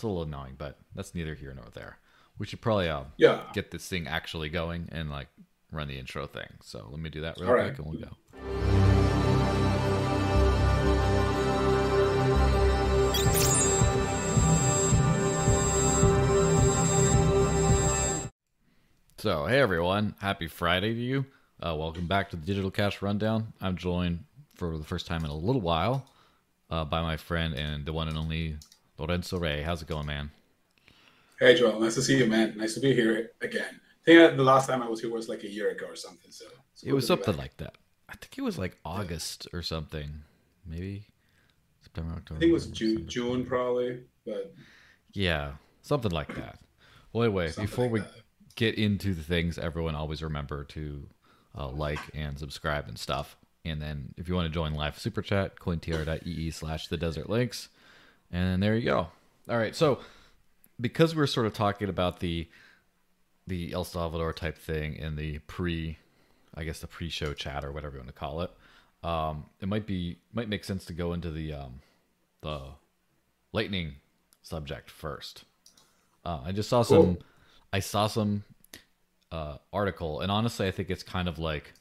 it's a little annoying, but that's neither here nor there. We should probably um, Yeah. get this thing actually going and like run the intro thing. So let me do that real All quick right. and we'll go. So, hey everyone, happy Friday to you. Uh, welcome back to the Digital Cash Rundown. I'm joined for the first time in a little while uh, by my friend and the one and only Lorenzo Rey. How's it going, man? Hey, Joel. Nice to see you, man. Nice to be here again. I think the last time I was here was like a year ago or something. So It was something like that. I think it was like August or something. Maybe September, October. I think it was June, June probably, but Yeah, something like that. Well, anyway, Something before like we that. get into the things, everyone always remember to uh, like and subscribe and stuff. And then if you want to join live super chat, cointr.ee slash the desert links. And there you go. All right. So because we're sort of talking about the the El Salvador type thing in the pre I guess the pre-show chat or whatever you want to call it, um, it might be might make sense to go into the um, the lightning subject first. Uh, I just saw some. Cool. I saw some uh, article, and honestly, I think it's kind of like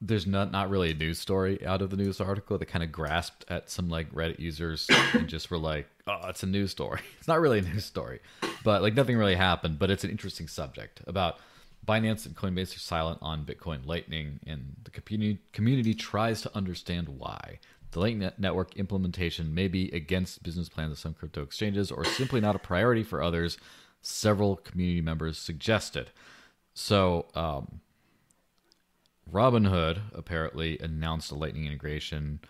there's not not really a news story out of the news article. They kind of grasped at some like Reddit users and just were like, "Oh, it's a news story." It's not really a news story, but like nothing really happened. But it's an interesting subject about Binance and Coinbase are silent on Bitcoin Lightning, and the community community tries to understand why. The Lightning Network implementation may be against business plans of some crypto exchanges or simply not a priority for others, several community members suggested. So, um, Robinhood apparently announced a Lightning integration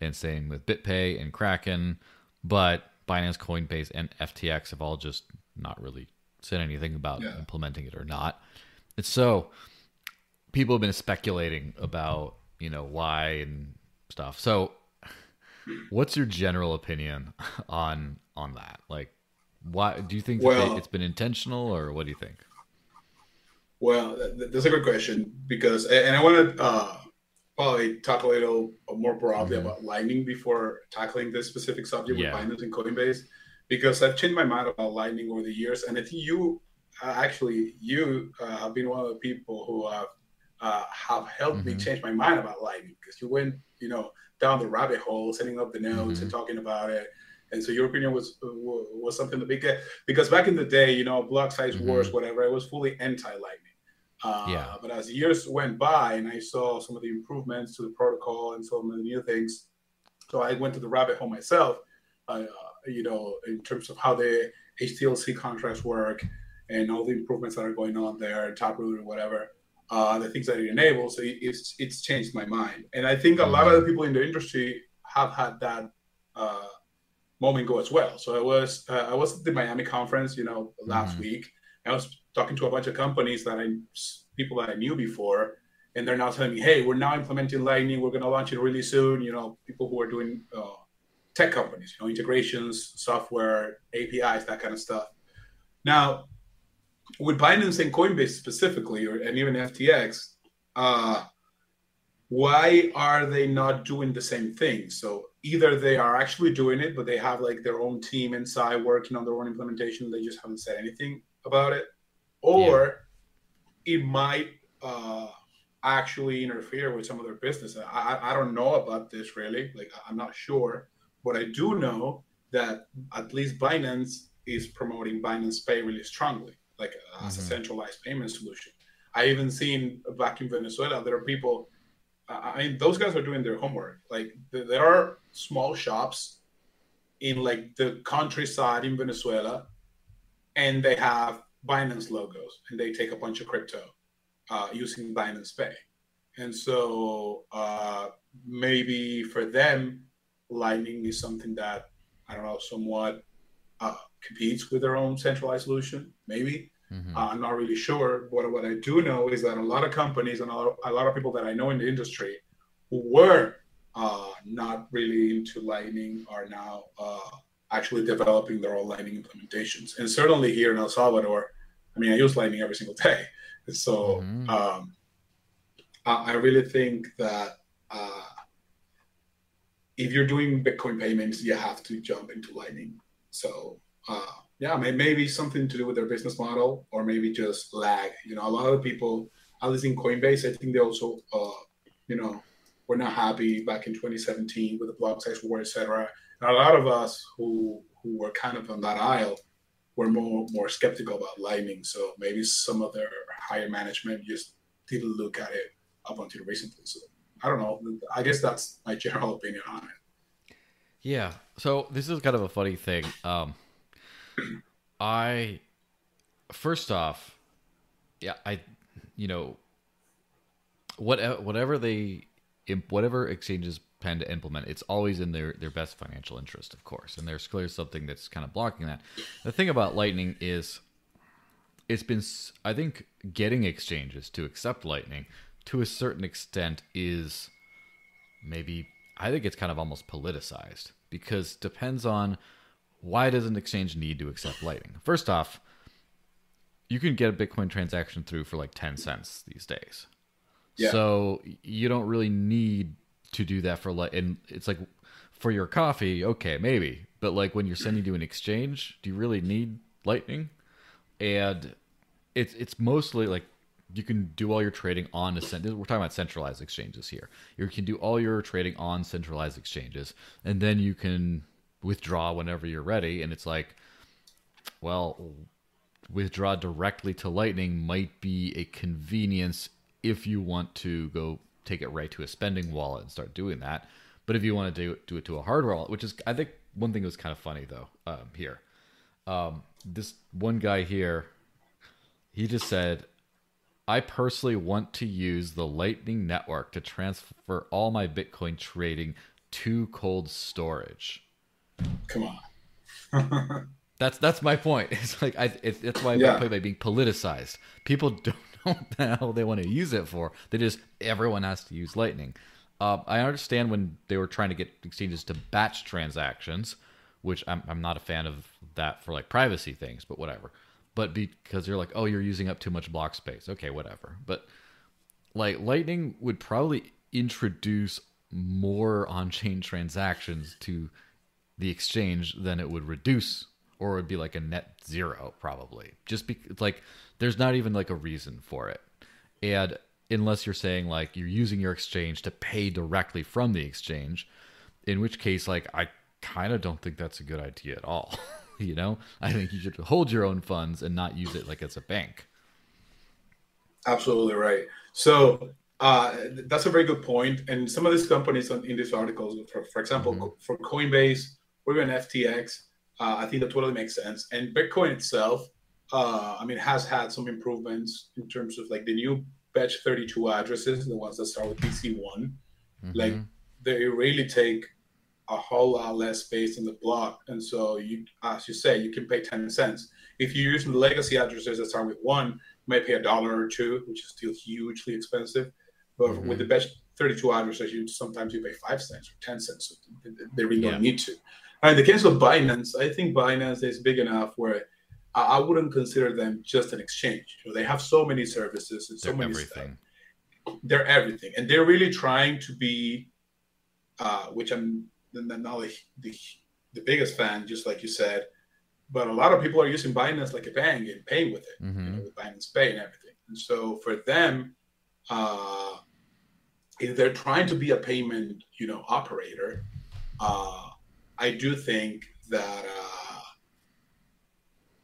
and saying with BitPay and Kraken, but Binance, Coinbase, and FTX have all just not really said anything about Yeah. implementing it or not. And so people have been speculating about, you know, why and stuff. So what's your general opinion on on that? Like why do you think Well- they, it's been intentional or what do you think? Well, th- th- that's a good question because, and I want to uh, probably talk a little more broadly Mhm. about Lightning before tackling this specific subject Yeah. with Binance and Coinbase, because I've changed my mind about Lightning over the years, and I think you, uh, actually, you uh, have been one of the people who have uh, have helped me Mhm. change my mind about Lightning because you went, you know, down the rabbit hole, setting up the nodes and talking about it. And so your opinion was was something to be good because back in the day, you know, block size Mhm. wars, whatever, I was fully anti-lightning. Uh, Yeah. But as years went by, and I saw some of the improvements to the protocol and some of the new things, so I went to the rabbit hole myself. Uh, you know, in terms of how the HTLC contracts work and all the improvements that are going on there, Taproot or whatever, uh, the things that it enables, so it- it's it's changed my mind. And I think a lot of the people in the industry have had that uh, moment go as well. So I was uh, I was at the Miami conference, you know, last Mhm. week. I was talking to a bunch of companies that I people that I knew before, and they're now telling me, "Hey, we're now implementing Lightning. We're going to launch it really soon." You know, people who are doing uh, tech companies, you know, integrations, software, APIs, that kind of stuff. Now, with Binance and Coinbase specifically, or and even FTX, uh, why are they not doing the same thing? So either they are actually doing it, but they have like their own team inside working on their own implementation. They just haven't said anything about it, or it might uh, actually interfere with some of their business. I, I- don't know about this really. Like I'm not sure, but I do know that at least Binance is promoting Binance Pay really strongly, like uh, as a Mhm. centralized payment solution. I even seen back in Venezuela there are people. I I mean, those guys are doing their homework. Like there are small shops in like the countryside in Venezuela, and they have Binance logos, and they take a bunch of crypto uh, using Binance Pay. And so uh, maybe for them, Lightning is something that I don't know, somewhat uh, competes with their own centralized solution. Maybe Mhm. uh, I'm not really sure. But what I do know is that a lot of companies and a lot, a lot of people that I know in the industry who were uh, not really into Lightning are now uh, actually developing their own Lightning implementations. And certainly here in El Salvador, I mean, I use Lightning every single day. So Mhm. um, I, I really think that uh, if you're doing Bitcoin payments, you have to jump into Lightning. So uh, yeah, maybe something to do with their business model, or maybe just lag. You know, a lot of people, at least in Coinbase, I think they also, uh, you know, were not happy back in 2017 with the block size war, etc. And a lot of us who who were kind of on that aisle were more more skeptical about Lightning. So maybe some of their higher management just didn't look at it up until recently. So I don't know. I guess that's my general opinion on it. Yeah. So this is kind of a funny thing. Um, I first off, yeah, I, you know, what whatever they, whatever exchanges plan to implement, it's always in their their best financial interest, of course. And there's clearly something that's kind of blocking that. The thing about Lightning is, it's been I think getting exchanges to accept Lightning to a certain extent is maybe I think it's kind of almost politicized because depends on why does an exchange need to accept Lightning? First off, you can get a Bitcoin transaction through for like 10 cents these days. So you don't really need to do that for like and it's like for your coffee, okay, maybe. But like when you're sending to an exchange, do you really need Lightning? And it's it's mostly like you can do all your trading on a cent- we're talking about centralized exchanges here. You can do all your trading on centralized exchanges, and then you can withdraw whenever you're ready. And it's like, well, withdraw directly to Lightning might be a convenience if you want to go take it right to a spending wallet and start doing that. But if you want to do do it to a hardware wallet, which is I think one thing that was kind of funny though um, here, um, this one guy here, he just said I personally want to use the Lightning Network to transfer all my Bitcoin trading to cold storage. Come on. that's that's my point. It's like I. It, that's why I yeah. Bitcoin by being politicized. People don't what the hell they want to use it for. They just everyone has to use Lightning. Uh, I understand when they were trying to get exchanges to batch transactions, which I'm I'm not a fan of that for like privacy things, but whatever but because you're like, oh, you're using up too much block space. Okay, whatever. But like Lightning would probably introduce more on-chain transactions to the exchange than it would reduce, or it would be like a net zero probably. Just because like there's not even like a reason for it, and unless you're saying like you're using your exchange to pay directly from the exchange, in which case like I kind of don't think that's a good idea at all. You know, I think you should hold your own funds and not use it like it's a bank. Absolutely right. So uh, that's a very good point. And some of these companies in these articles, for, for example, mm-hmm. for Coinbase or even FTX, uh, I think that totally makes sense. And Bitcoin itself, uh, I mean, has had some improvements in terms of like the new Bech32 addresses, the ones that start with BC1. Mm-hmm. Like they really take a whole lot less space in the block. And so you, as you say, you can pay 10 cents. If you're using the legacy addresses that start with one, you might pay a dollar or two, which is still hugely expensive. But mm-hmm. with the best 32 addresses, you sometimes you pay five cents or 10 cents. So they really yeah. don't need to. And in the case of Binance, I think Binance is big enough where I, wouldn't consider them just an exchange. You know, they have so many services and so they're many everything. Stuff. They're everything. And they're really trying to be, uh, which I'm not the, the, the biggest fan, just like you said. But a lot of people are using Binance like a bank and paying with it, mm-hmm. you know, with Binance Pay and everything. And so for them, uh, if they're trying to be a payment, you know, operator, uh, I do think that uh,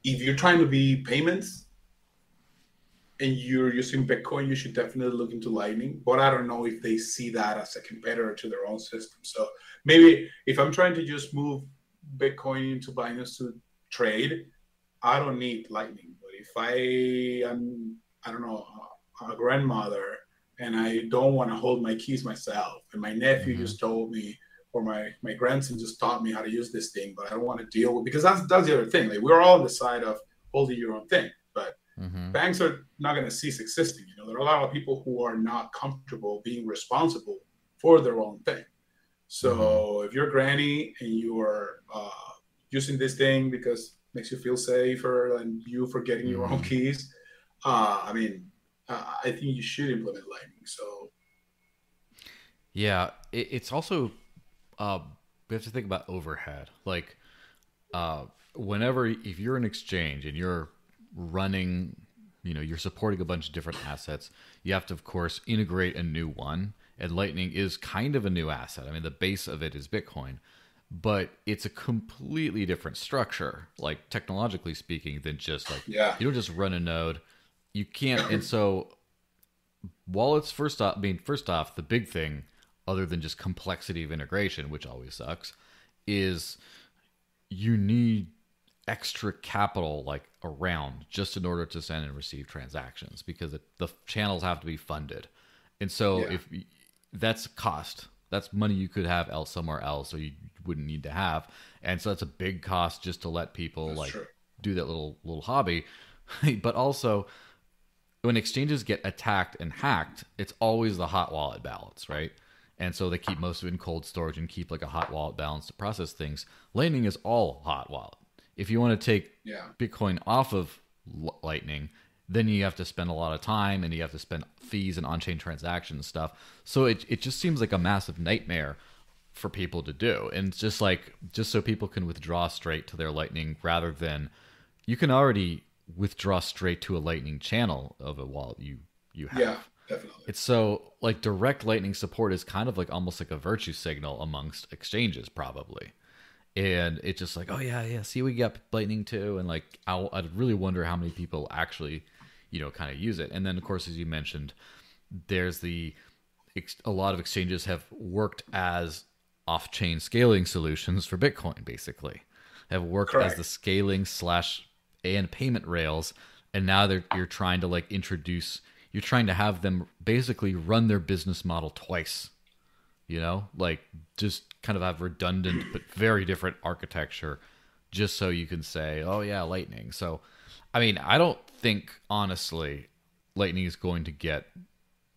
if you're trying to be payments, and you're using Bitcoin, you should definitely look into Lightning. But I don't know if they see that as a competitor to their own system. So maybe if I'm trying to just move Bitcoin into Binance to trade, I don't need Lightning. But if I am, I don't know, a grandmother and I don't want to hold my keys myself, and my nephew mm-hmm. just told me, or my my grandson just taught me how to use this thing, but I don't want to deal with because that's that's the other thing. Like we're all on the side of holding your own thing, but mm-hmm. banks are not going to cease existing. You know, there are a lot of people who are not comfortable being responsible for their own thing. So mm-hmm. if you're granny and you are uh, using this thing because it makes you feel safer and you forgetting mm-hmm. your own mm-hmm. keys, uh, I mean, uh, I think you should implement Lightning. So yeah, it, it's also uh, we have to think about overhead. Like, uh, whenever if you're an exchange and you're running, you know, you're supporting a bunch of different assets, you have to of course integrate a new one. And Lightning is kind of a new asset. I mean, the base of it is Bitcoin, but it's a completely different structure, like technologically speaking, than just like yeah. you don't just run a node. You can't, and so wallets first off, I mean, first off, the big thing, other than just complexity of integration, which always sucks, is you need extra capital like around just in order to send and receive transactions because it, the channels have to be funded and so Yeah. if that's cost that's money you could have else somewhere else or you wouldn't need to have and so that's a big cost just to let people That's like true. do that little little hobby but also when exchanges get attacked and hacked, it's always the hot wallet balance, right? And so they keep most of it in cold storage and keep like a hot wallet balance to process things. Lightning is all hot wallet. If you want to take Yeah. Bitcoin off of Lightning, then you have to spend a lot of time and you have to spend fees and on-chain transaction stuff. So it it just seems like a massive nightmare for people to do. And it's just like just so people can withdraw straight to their Lightning rather than you can already withdraw straight to a Lightning channel of a wallet you you have. Yeah, definitely. It's so like direct lightning support is kind of like almost like a virtue signal amongst exchanges, probably. And it's just like, oh yeah, yeah. See, we got lightning too, and like, I'll, I'd really wonder how many people actually, you know, kind of use it. And then, of course, as you mentioned, there's the ex- a lot of exchanges have worked as off-chain scaling solutions for Bitcoin, basically, have worked as the scaling slash and payment rails, and now they're you're trying to like introduce, you're trying to have them basically run their business model twice, you know, like just kind of have redundant but very different architecture, just so you can say, oh yeah, Lightning. So, I mean, I don't think honestly, Lightning is going to get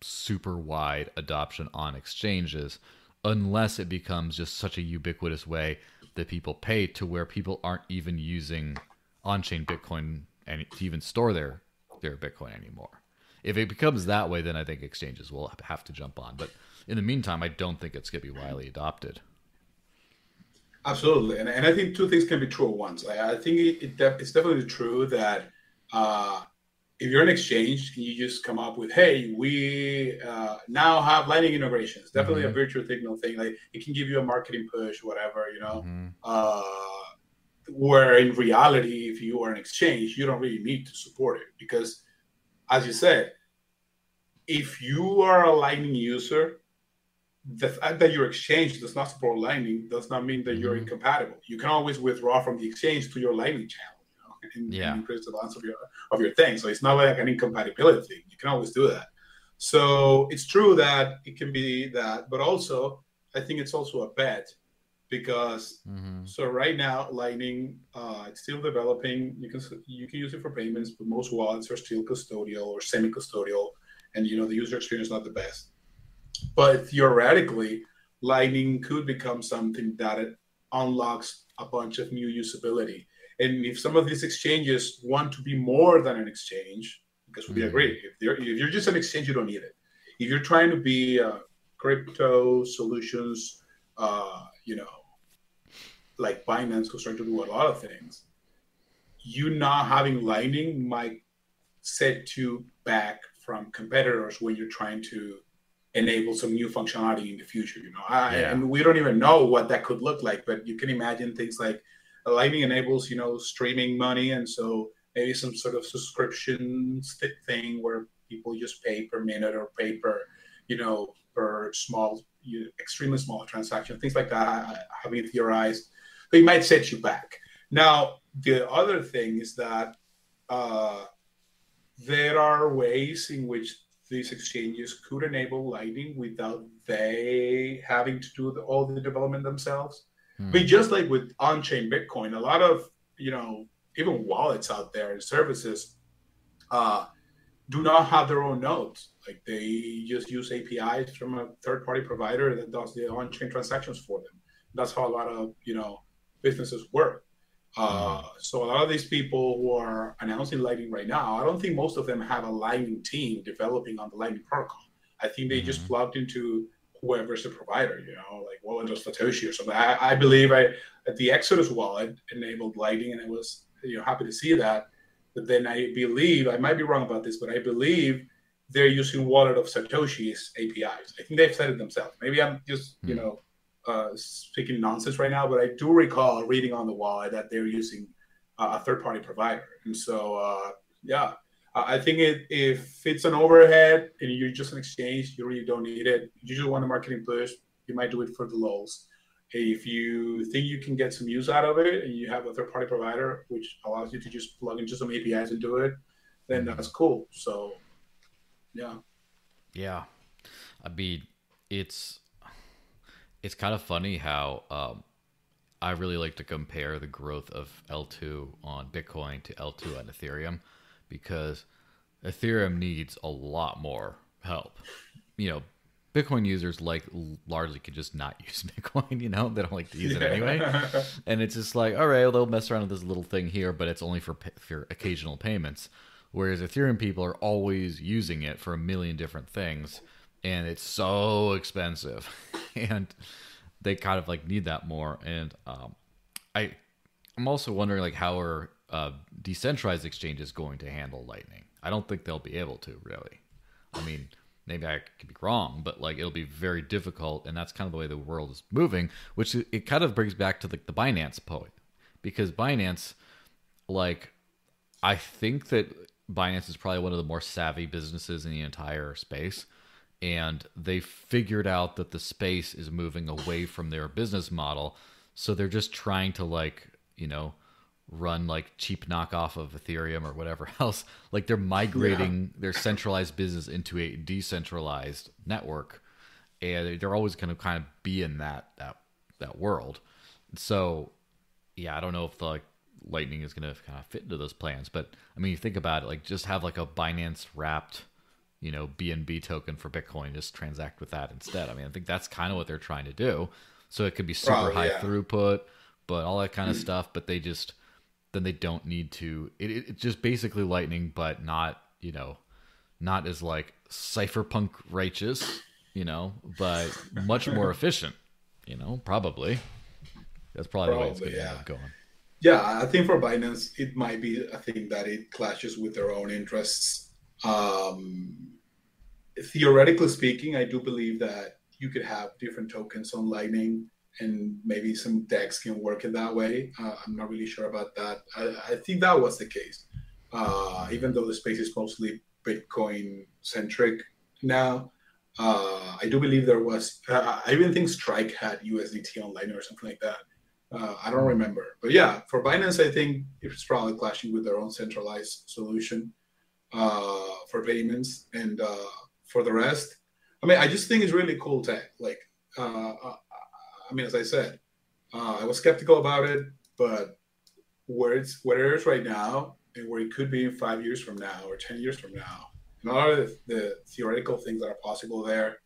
super wide adoption on exchanges unless it becomes just such a ubiquitous way that people pay to where people aren't even using on-chain bitcoin and to even store their their bitcoin anymore if it becomes that way then i think exchanges will have to jump on but in the meantime i don't think it's going to be widely adopted Absolutely, and, and I think two things can be true at once. I, I think it, it def- it's definitely true that uh, if you're an exchange you just come up with, "Hey, we uh, now have Lightning integrations," definitely a virtual signal thing. Like it can give you a marketing push, whatever you know. Mhm. Uh, where in reality, if you are an exchange, you don't really need to support it because, as you said, if you are a Lightning user, the fact that your exchange does not support Lightning does not mean that you're Mhm. incompatible. You can always withdraw from the exchange to your Lightning channel, you know, and, Yeah. and increase the balance of your of your thing. So it's not like an incompatibility thing. You can always do that. So it's true that it can be that, but also I think it's also a bet because Mhm. so right now, Lightning, uh, it's still developing. You can you can use it for payments, but most wallets are still custodial or semi-custodial, and you know the user experience is not the best. But theoretically, Lightning could become something that it unlocks a bunch of new usability. And if some of these exchanges want to be more than an exchange, because we Mhm. agree, if you're if you're just an exchange, you don't need it. If you're trying to be uh, crypto solutions, uh, you know, like Binance, who's trying to do a lot of things, you not having Lightning might set you back from competitors when you're trying to enable some new functionality in the future. You know, I, Yeah. and we don't even know what that could look like, but you can imagine things like Lightning enables, you know, streaming money, and so maybe some sort of subscription thing where people just pay per minute or pay per, you know, per small, you, extremely small transaction, things like that been theorized. But it might set you back. Now, the other thing is that uh, there are ways in which these exchanges could enable Lightning without they having to do the, all the development themselves. Hmm. But just like with on-chain Bitcoin, a lot of you know even wallets out there and services uh, do not have their own nodes. Like they just use APIs from a third-party provider that does the on-chain transactions for them. That's how a lot of you know businesses work. Uh, so a lot of these people who are announcing Lightning right now, I don't think most of them have a Lightning team developing on the Lightning protocol. I think they just Mhm. plugged into whoever's the provider, you know, like Wallet of Satoshi or something. I, I believe I at the Exodus wallet enabled Lightning, and I was you know happy to see that. But then I believe I might be wrong about this, but I believe they're using Wallet of Satoshi's APIs. I think they've said it themselves. Maybe I'm just you hmm. know uh, speaking nonsense right now, but I do recall reading on the wall that they're using uh, a third party provider, and so uh, yeah. I think it, if it's an overhead and you're just an exchange, you really don't need it. You just want a marketing push. You might do it for the lulls. If you think you can get some use out of it and you have a third party provider, which allows you to just plug into some APIs and do it, then mm-hmm. that's cool. So, yeah. Yeah. I mean, it's it's kind of funny how um, I really like to compare the growth of L2 on Bitcoin to L2 on Ethereum because Ethereum needs a lot more help. You know, Bitcoin users like largely could just not use Bitcoin. You know, they don't like to use it anyway, and it's just like, all right, well, they'll mess around with this little thing here, but it's only for for occasional payments. Whereas Ethereum people are always using it for a million different things, and it's so expensive, and they kind of like need that more. And um, I, I'm also wondering like how are uh, decentralized exchanges going to handle Lightning? I don't think they'll be able to really. I mean, maybe I could be wrong, but like it'll be very difficult, and that's kind of the way the world is moving. Which it kind of brings back to the, the Binance point, because Binance, like, I think that Binance is probably one of the more savvy businesses in the entire space. And they figured out that the space is moving away from their business model. So they're just trying to, like, you know, run like cheap knockoff of Ethereum or whatever else. Like they're migrating yeah. their centralized business into a decentralized network, and they're always going to kind of be in that that that world. So, yeah, I don't know if the like Lightning is going to kind of fit into those plans, but I mean, you think about it, like just have like a Binance wrapped, you know, BNB token for Bitcoin, just transact with that instead. I mean, I think that's kind of what they're trying to do. So it could be super Probably, high yeah. throughput, but all that kind of mm. stuff. But they just then they don't need to. It, it, it's just basically lightning, but not you know, not as like cypherpunk righteous, you know, but much more efficient. You know, probably. That's probably, probably the way it's going to yeah. going. Yeah, I think for Binance, it might be a thing that it clashes with their own interests. Um, theoretically speaking, I do believe that you could have different tokens on Lightning and maybe some DEXs can work in that way. Uh, I'm not really sure about that. I, I think that was the case, uh, even though the space is mostly Bitcoin centric now. Uh, I do believe there was. Uh, I even think Strike had USDT online or something like that. Uh, I don't remember, but yeah, for Binance, I think it's probably clashing with their own centralized solution uh, for payments, and uh, for the rest, I mean, I just think it's really cool tech. Like, uh, I mean, as I said, uh, I was skeptical about it, but where it's where it is right now and where it could be in five years from now or ten years from now, and a lot of the, the theoretical things that are possible there,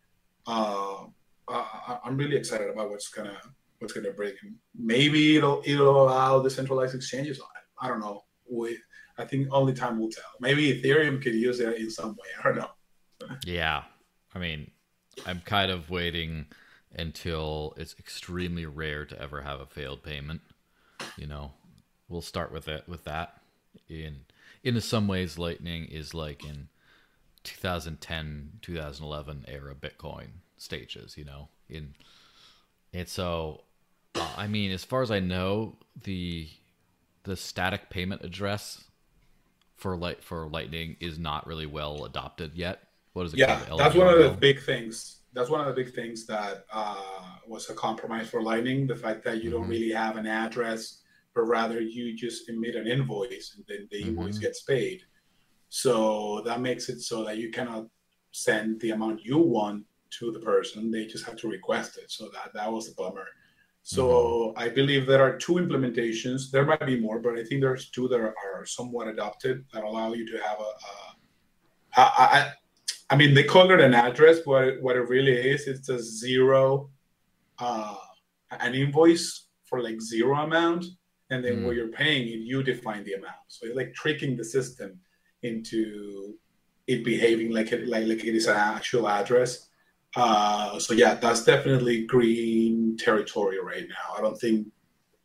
uh, I, am really excited about what's gonna what's gonna bring. Maybe it'll it'll allow decentralized exchanges on it. I don't know. I think only time will tell. Maybe Ethereum could use it in some way. I don't know. yeah, I mean, I'm kind of waiting until it's extremely rare to ever have a failed payment. You know, we'll start with it with that. In in some ways, Lightning is like in 2010, 2011 era Bitcoin stages. You know, in and so, uh, I mean, as far as I know, the the static payment address for light for Lightning is not really well adopted yet. What is it? Yeah, that's one of the big things that's one of the big things that uh, was a compromise for Lightning. The fact that you mm-hmm. don't really have an address, but rather you just emit an invoice and then the invoice mm-hmm. gets paid. So that makes it so that you cannot send the amount you want to the person. They just have to request it. So that that was a bummer. So mm-hmm. I believe there are two implementations. There might be more, but I think there's two that are, somewhat adopted that allow you to have a. a I, I, I mean, they call it an address, but what it really is, it's a zero, uh, an invoice for like zero amount, and then mm. where you're paying it, you define the amount. So it's like tricking the system into it behaving like it like, like it is an actual address. Uh, so yeah, that's definitely green territory right now. I don't think,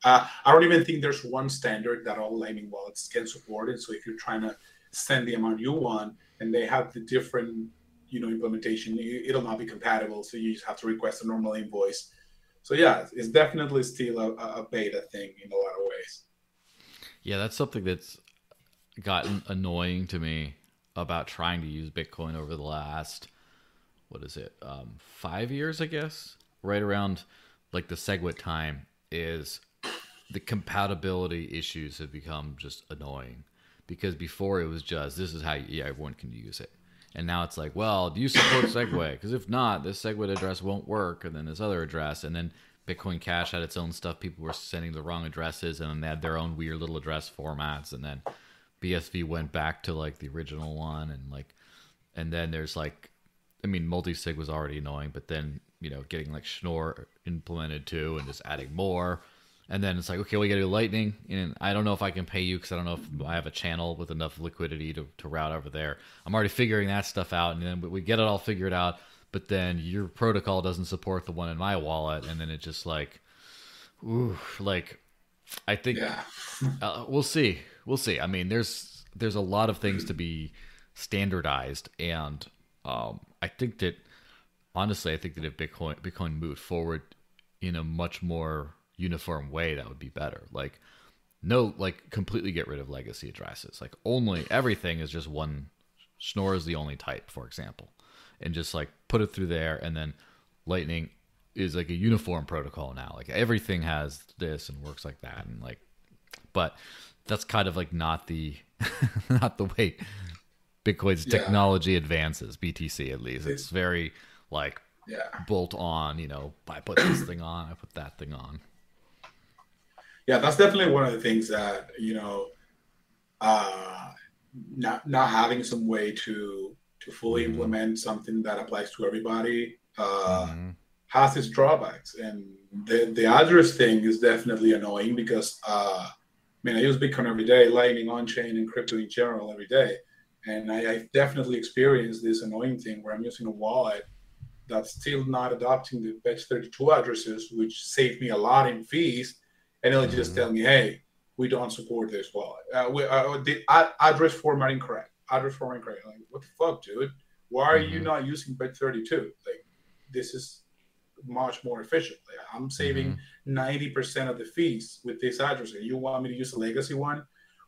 uh, I don't even think there's one standard that all Lightning wallets can support it. So if you're trying to send the amount you want and they have the different, you know, implementation, it'll not be compatible. So you just have to request a normal invoice. So yeah, it's definitely still a, a beta thing in a lot of ways. Yeah, that's something that's gotten annoying to me about trying to use Bitcoin over the last what is it um, five years, I guess, right around like the SegWit time is the compatibility issues have become just annoying. Because before it was just this is how yeah everyone can use it. And now it's like well do you support segwit? Because if not this segwit address won't work and then this other address and then bitcoin cash had its own stuff. People were sending the wrong addresses and then they had their own weird little address formats and then bsv went back to like the original one and like and then there's like I mean, multi-sig was already annoying, but then you know, getting like Schnorr implemented too, and just adding more, and then it's like, okay, we got to do Lightning, and I don't know if I can pay you because I don't know if I have a channel with enough liquidity to, to route over there. I'm already figuring that stuff out, and then we get it all figured out, but then your protocol doesn't support the one in my wallet, and then it just like, ooh, like, I think yeah. uh, we'll see, we'll see. I mean, there's there's a lot of things to be standardized and um, I think that honestly, I think that if Bitcoin Bitcoin moved forward in a much more uniform way, that would be better. Like no, like completely get rid of legacy addresses. Like only everything is just one. Schnorr is the only type, for example, and just like put it through there, and then Lightning is like a uniform protocol now. Like everything has this and works like that, and like, but that's kind of like not the not the way Bitcoin's yeah. technology advances, BTC at least. It's very like yeah. bolt on, you know, I put this thing on, I put that thing on. Yeah, that's definitely one of the things that, you know, uh not not having some way to to fully mm-hmm. implement something that applies to everybody uh mm-hmm. has its drawbacks. And the the address thing is definitely annoying because uh I mean I use Bitcoin every day, Lightning on chain and crypto in general every day and I, have definitely experienced this annoying thing where I'm using a wallet that's still not adopting the Bech32 addresses, which saved me a lot in fees. And it'll mm-hmm. just tell me, hey, we don't support this wallet. Uh, we, uh, the ad- address format incorrect. Address format incorrect. Like, what the fuck, dude? Why are mm-hmm. you not using Bech32? Like, this is much more efficient. Like, I'm saving mm-hmm. 90% of the fees with this address. And you want me to use a legacy one,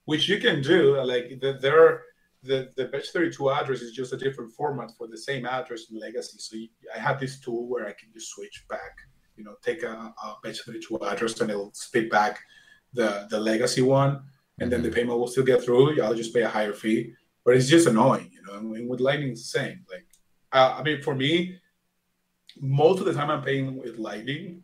which you can do. Like, there are the the Bech32 address is just a different format for the same address in legacy. So you, I have this tool where I can just switch back, you know, take a, a Bech32 address and it'll spit back the the legacy one, and then the mm-hmm. payment will still get through. I'll just pay a higher fee, but it's just annoying, you know. And with Lightning, it's the same. Like, uh, I mean, for me, most of the time I'm paying with Lightning,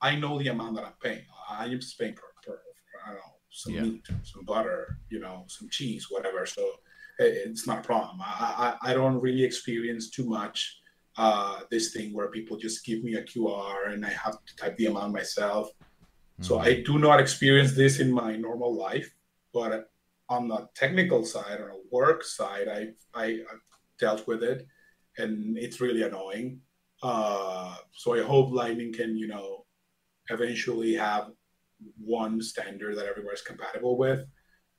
I know the amount that I'm paying. I am just paying per, per I don't know some yeah. meat, some butter, you know, some cheese, whatever. So it's not a problem. I, I, I don't really experience too much uh, this thing where people just give me a QR and I have to type the amount myself. Mm-hmm. So I do not experience this in my normal life, but on the technical side, on a work side, I, I I've dealt with it, and it's really annoying. Uh, so I hope Lightning can, you know, eventually have one standard that everybody's compatible with.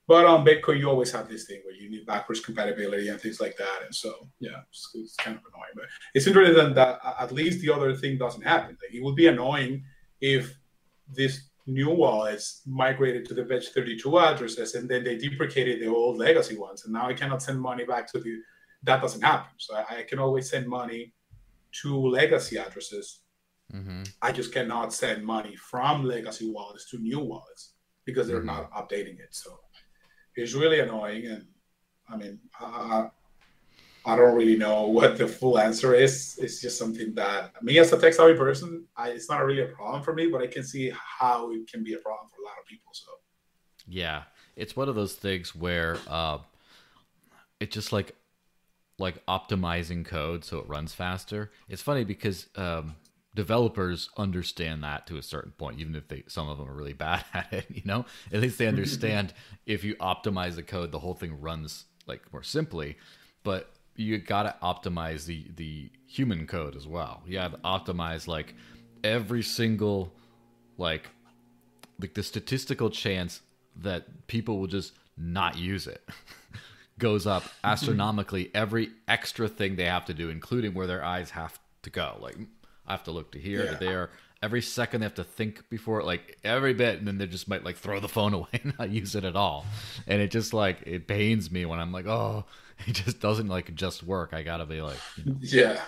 But on Bitcoin, you always have this thing where you need backwards compatibility and things like that. And so, yeah, it's, it's kind of annoying. But it's interesting that at least the other thing doesn't happen. Like, it would be annoying if this new wallets migrated to the Bech32 addresses and then they deprecated the old legacy ones. And now I cannot send money back to the. That doesn't happen. So I, I can always send money to legacy addresses. Mm-hmm. I just cannot send money from legacy wallets to new wallets because they're mm-hmm. not updating it. So is really annoying. And I mean, I, I don't really know what the full answer is. It's just something that me as a tech savvy person, I, it's not really a problem for me, but I can see how it can be a problem for a lot of people. So, yeah, it's one of those things where uh, it just like like optimizing code so it runs faster. It's funny because um, developers understand that to a certain point, even if they some of them are really bad at it. You know, at least they understand if you optimize the code, the whole thing runs like more simply. But you got to optimize the the human code as well. You have to optimize like every single like like the statistical chance that people will just not use it goes up astronomically every extra thing they have to do including where their eyes have to go like i have to look to here Yeah. to there every second they have to think before like every bit and then they just might like throw the phone away and not use it at all and it just like it pains me when i'm like oh it just doesn't like just work i gotta be like you know, Yeah,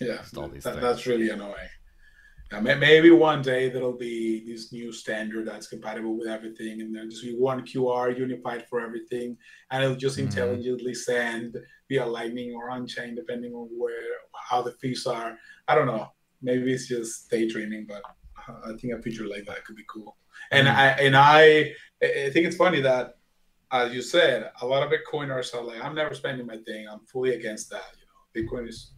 yeah. all these That- that's really annoying. May- maybe one day there'll be this new standard that's compatible with everything, and there'll just be one QR unified for everything, and it'll just Mhm. intelligently send via Lightning or on chain, depending on where how the fees are. I don't know. Maybe it's just daydreaming, but uh, I think a feature like that could be cool. And Mhm. I and I, I think it's funny that, as you said, a lot of Bitcoiners are like, "I'm never spending my thing. I'm fully against that." You know, Bitcoin is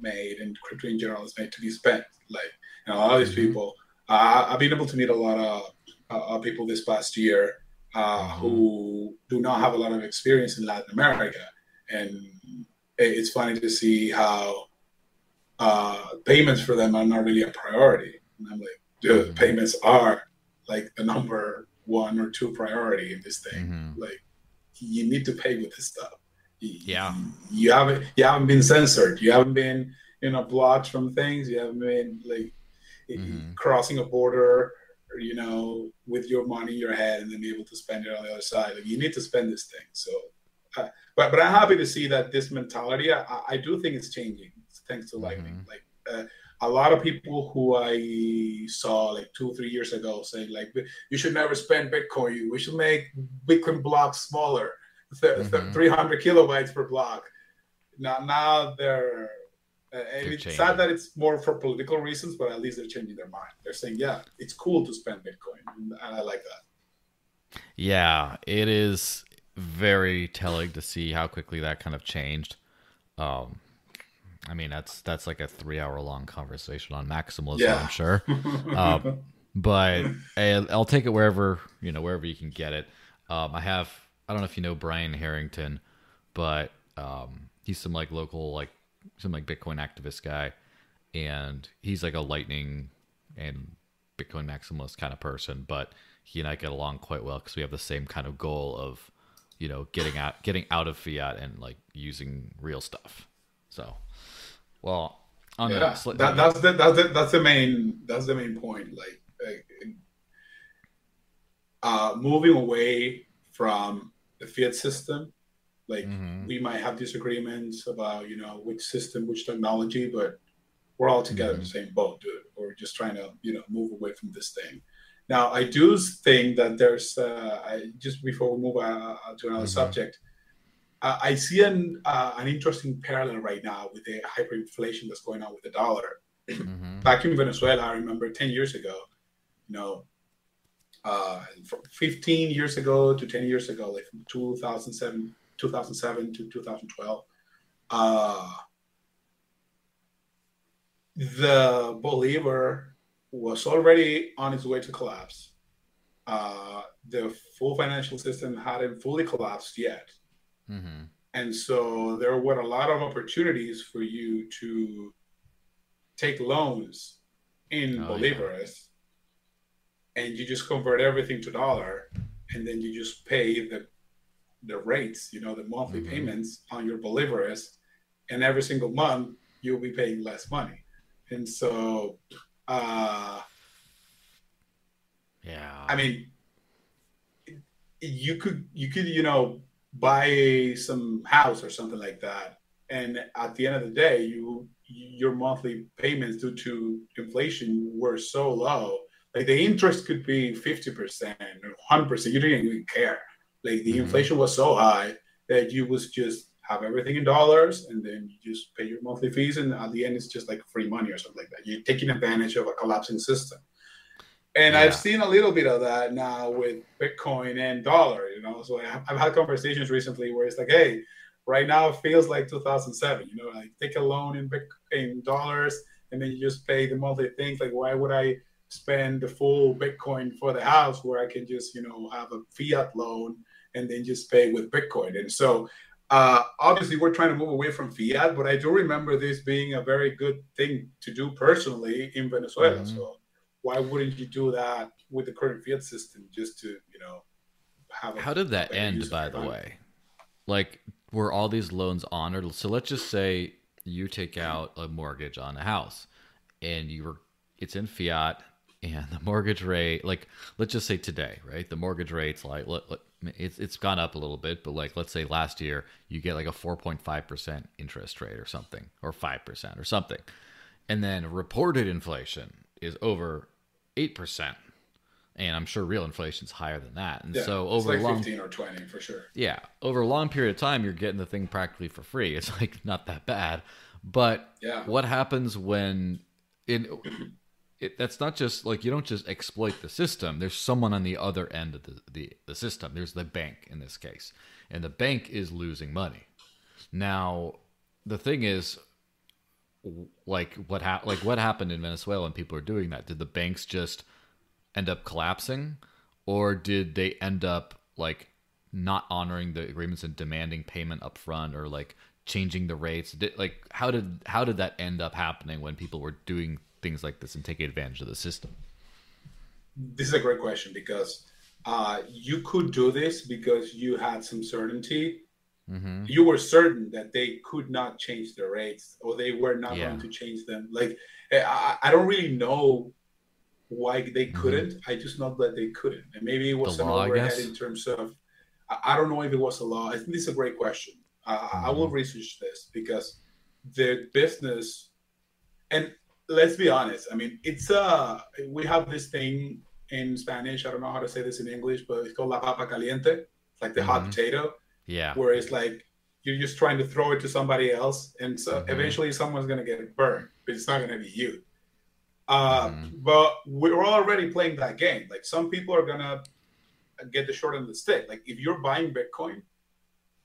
made and crypto in general is made to be spent. Like, you know, all these Mhm. people. Uh, I've been able to meet a lot of uh, people this past year uh, Mhm. who do not have a lot of experience in Latin America, and it's funny to see how uh, payments for them are not really a priority. And I'm like, dude, Mhm. payments are like the number one or two priority in this thing. Mhm. Like, you need to pay with this stuff. Yeah. you haven't you haven't been censored. You haven't been you know blocked from things. You haven't been like Mhm. crossing a border, or, you know, with your money in your head and then be able to spend it on the other side. Like you need to spend this thing. So, uh, but but I'm happy to see that this mentality. I- I do think it's changing thanks to Lightning. Like uh, a lot of people who I saw like two three years ago saying like you should never spend Bitcoin. We should make Bitcoin blocks smaller, th- th- Mhm. 300 kilobytes per block. Now now they're. Uh, and it's sad that it's more for political reasons, but at least they're changing their mind. They're saying, "Yeah, it's cool to spend Bitcoin," and I like that. Yeah, it is very telling to see how quickly that kind of changed. Um, I mean, that's that's like a three-hour long conversation on maximalism, Yeah. I'm sure. Um, but I- I'll take it wherever you know wherever you can get it. Um, I have I don't know if you know Brian Harrington, but um, he's some like local like some like Bitcoin activist guy, and he's like a Lightning and Bitcoin maximalist kind of person. But he and I get along quite well because we have the same kind of goal of you know getting out getting out of fiat and like using real stuff. So, well, on yeah, that, that's the that's the that's the main that's the main point. Like, like, uh, moving away from the fiat system. Like Mhm. we might have disagreements about you know which system, which technology, but we're all together in the same boat, dude. We're just trying to you know move away from this thing. Now, I do think that there's uh, I, just before we move uh, to another Mhm. subject. Uh, I see an uh, an interesting parallel right now with the hyperinflation that's going on with the dollar. Mhm. Back in Venezuela, I remember ten years ago, you know, uh, from 15 years ago to 10 years ago, like from 2007, 2007 to 2012, uh, the Bolivar was already on its way to collapse. Uh, the full financial system hadn't fully collapsed yet. Mhm. And so there were a lot of opportunities for you to take loans in Oh, Bolivares and you just convert everything to dollar and then you just pay the the rates, you know, the monthly Mhm. payments on your Bolivares and every single month you'll be paying less money. And so uh Yeah. I mean, you could you could you know buy some house or something like that, and at the end of the day, you your monthly payments due to inflation were so low, like the interest could be fifty percent or hundred percent. You didn't even care. Like the Mhm. inflation was so high that you was just have everything in dollars and then you just pay your monthly fees and at the end it's just like free money or something like that. You're taking advantage of a collapsing system. And Yeah. I've seen a little bit of that now with Bitcoin and dollar, you know. So I've had conversations recently where it's like, hey, right now it feels like 2007, you know, like take a loan in Bitcoin dollars and then you just pay the monthly things. Like, why would I spend the full Bitcoin for the house where I can just, you know, have a fiat loan and then just pay with Bitcoin? And so uh, obviously we're trying to move away from fiat, but I do remember this being a very good thing to do personally in Venezuela. Mm-hmm. So why wouldn't you do that with the current fiat system just to you know have? How did that end, by the way? Like, were all these loans honored? So let's just say you take out a mortgage on a house, and you were it's in fiat, and the mortgage rate, like let's just say today, right? The mortgage rate's like it's it's gone up a little bit, but like let's say last year you get like a 4.5% interest rate or something or 5% or something. And then reported inflation is over 8%. And I'm sure real inflation is higher than that. And yeah, so over like long 15 or 20 for sure. Yeah, over a long period of time you're getting the thing practically for free. It's like not that bad. But yeah. what happens when in it, that's not just like you don't just exploit the system. There's someone on the other end of the, the, the system. There's the bank in this case, and the bank is losing money. Now, the thing is, like what ha- like what happened in Venezuela and people are doing that? Did the banks just end up collapsing, or did they end up like not honoring the agreements and demanding payment up front, or like changing the rates? Did, like how did how did that end up happening when people were doing things like this and taking advantage of the system? This is a great question because uh, you could do this because you had some certainty. Mm-hmm. You were certain that they could not change the rates or they were not yeah. going to change them. Like, I, I, don't really know why they mm-hmm. couldn't. Mm-hmm. I just know that they couldn't. And maybe it was the an law, overhead in terms of, I, I, don't know if it was a law. I think this is a great question. Uh, mm-hmm. I will mm-hmm. research this because the business, and let's be honest. I mean, it's uh we have this thing in Spanish. I don't know how to say this in English, but it's called la papa caliente, like the mm-hmm. hot potato. Yeah. Where it's like you're just trying to throw it to somebody else, and so mm-hmm. eventually someone's gonna get burned, but it's not gonna be you. Uh, mm-hmm. But we're already playing that game. Like some people are gonna get the short end of the stick. Like if you're buying Bitcoin,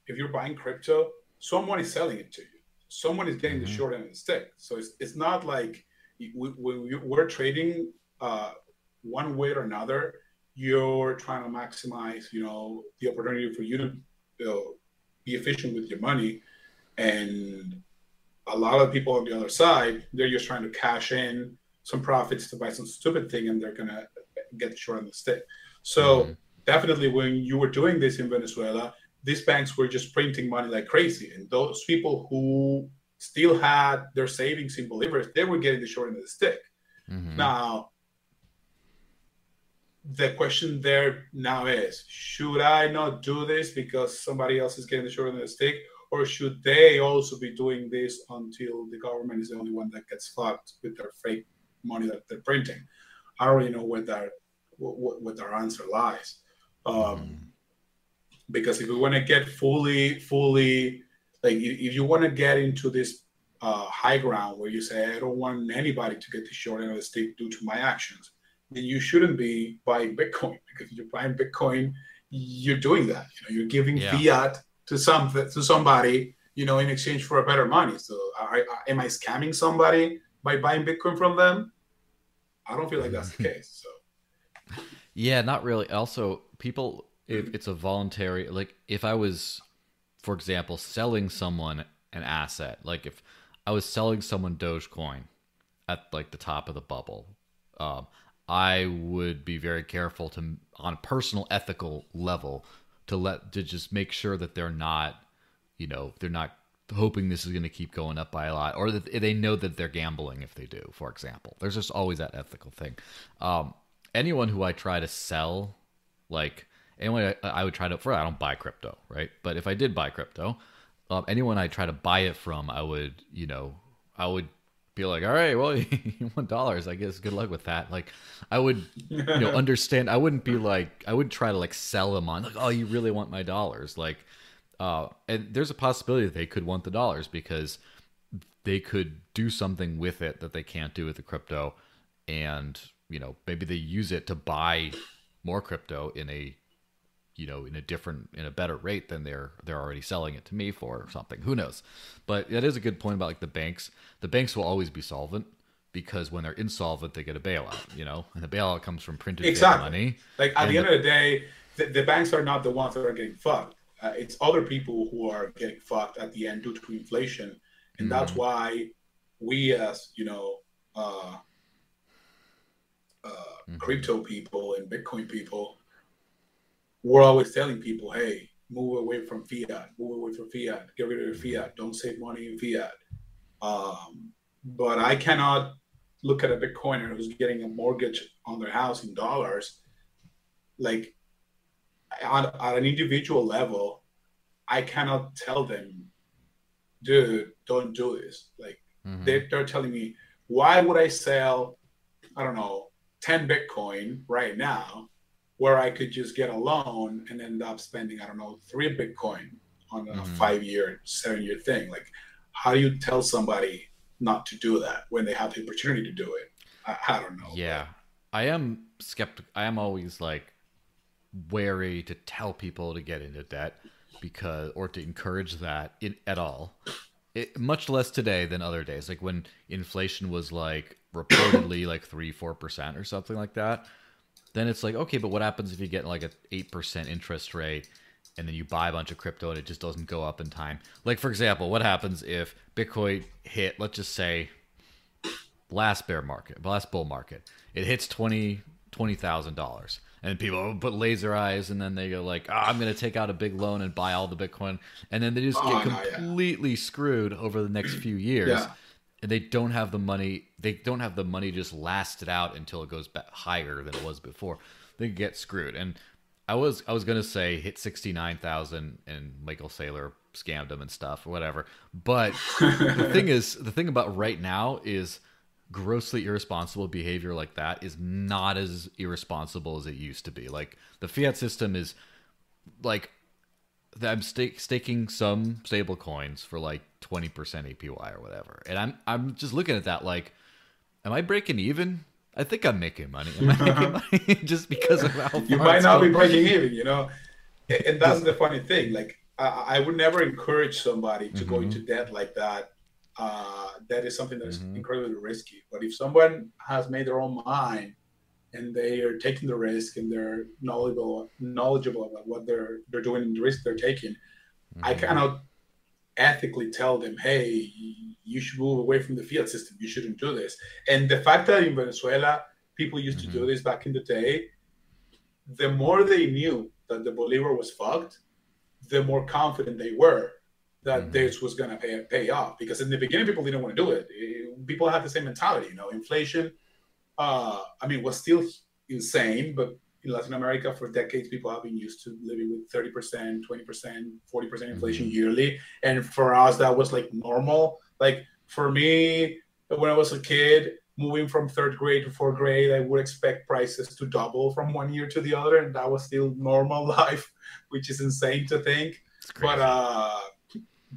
if you're buying crypto, someone is selling it to you. Someone is getting the mm-hmm. short end of the stick. So it's it's not like when we're trading uh, one way or another, you're trying to maximize, you know, the opportunity for you to you know, be efficient with your money. And a lot of people on the other side, they're just trying to cash in some profits to buy some stupid thing, and they're gonna get the short on the stick. So mm-hmm. definitely, when you were doing this in Venezuela, these banks were just printing money like crazy, and those people who still had their savings in Bolivars, they were getting the short end of the stick. Mm-hmm. Now, the question there now is should I not do this because somebody else is getting the short end of the stick? Or should they also be doing this until the government is the only one that gets fucked with their fake money that they're printing? I don't really know where that what, what their answer lies. Um, mm-hmm. Because if we want to get fully, fully like if you want to get into this uh, high ground where you say I don't want anybody to get the short end of the stick due to my actions, then you shouldn't be buying Bitcoin because if you're buying Bitcoin, you're doing that. You know, you're giving yeah. fiat to some to somebody, you know, in exchange for a better money. So, I, I, am I scamming somebody by buying Bitcoin from them? I don't feel like that's the case. So, yeah, not really. Also, people, if it's a voluntary, like if I was for example, selling someone an asset, like if I was selling someone Dogecoin at like the top of the bubble, um, I would be very careful to, on a personal ethical level, to let to just make sure that they're not, you know, they're not hoping this is going to keep going up by a lot, or that they know that they're gambling if they do. For example, there's just always that ethical thing. Um, anyone who I try to sell, like anyone I, I would try to for I don't buy crypto, right? But if I did buy crypto, um, anyone I try to buy it from, I would, you know, I would be like, all right, well, you want dollars, I guess. Good luck with that. Like, I would, you know, understand. I wouldn't be like, I wouldn't try to like sell them on like, oh, you really want my dollars, like, uh, and there's a possibility that they could want the dollars because they could do something with it that they can't do with the crypto, and you know, maybe they use it to buy more crypto in a you know in a different in a better rate than they're they're already selling it to me for or something. Who knows? But that is a good point about like the banks. The banks will always be solvent because when they're insolvent they get a bailout you know? And the bailout comes from printed exactly. money. Like at the, the end of the day the, the, banks are not the ones that are getting fucked. Uh, it's other people who are getting fucked at the end due to inflation, and mm-hmm. that's why we, as you know, uh, uh, mm-hmm. crypto people and Bitcoin people, we're always telling people, "Hey, move away from fiat, move away from fiat, get rid of fiat, don't save money in fiat." Um, but I cannot look at a Bitcoiner who's getting a mortgage on their house in dollars, like on, on an individual level, I cannot tell them, dude, don't do this. Like mm-hmm. they, they're telling me, why would I sell, I don't know, 10 Bitcoin right now where I could just get a loan and end up spending, I don't know, three Bitcoin on a mm-hmm. five year, seven year thing? Like, how do you tell somebody not to do that when they have the opportunity to do it? I, I don't know. Yeah. I am skeptical. I am always like wary to tell people to get into debt because, or to encourage that in, at all. It, much less today than other days. Like when inflation was like reportedly like three, four percent or something like that. Then it's like, okay, but what happens if you get like an eight percent interest rate and then you buy a bunch of crypto and it just doesn't go up in time. Like for example, what happens if Bitcoin hit, let's just say, last bear market, last bull market, it hits twenty twenty thousand dollars, and people put laser eyes, and then they go like, oh, "I'm going to take out a big loan and buy all the Bitcoin," and then they just oh, get completely yeah. screwed over the next few years. Yeah. And they don't have the money. They don't have the money just last it out until it goes higher than it was before. They get screwed. And I was I was gonna say hit sixty nine thousand and Michael Saylor scammed him and stuff or whatever. But the thing is, the thing about right now is grossly irresponsible behavior like that is not as irresponsible as it used to be. Like the fiat system is like I'm stake, staking some stable coins for like 20% APY or whatever. And I'm I'm just looking at that like am I breaking even? I think I'm making money. Am I making money just because of how you might not be breaking even, you know. And that's the funny thing. Like I, I would never encourage somebody to mm-hmm. go into debt like that. Uh, that is something that's mm-hmm. incredibly risky. But if someone has made their own mind and they are taking the risk and they're knowledgeable knowledgeable about what they're they're doing and the risk they're taking, mm-hmm. I cannot ethically tell them, hey, you should move away from the fiat system. You shouldn't do this. And the fact that in Venezuela, people used mm-hmm. to do mm-hmm. this back in the day, the more they knew that the Bolivar was fucked, the more confident they were that mm-hmm. this was going to pay, pay off. Because in the beginning, people didn't want to do it. it people had the same mentality. You know, inflation, uh, I mean, was still insane, but in Latin America for decades, people have been used to living with 30%, 20%, 40% inflation mm-hmm. yearly. And for us, that was like normal. Like for me, when I was a kid, moving from third grade to fourth grade, I would expect prices to double from one year to the other. And that was still normal life, which is insane to think. But, uh,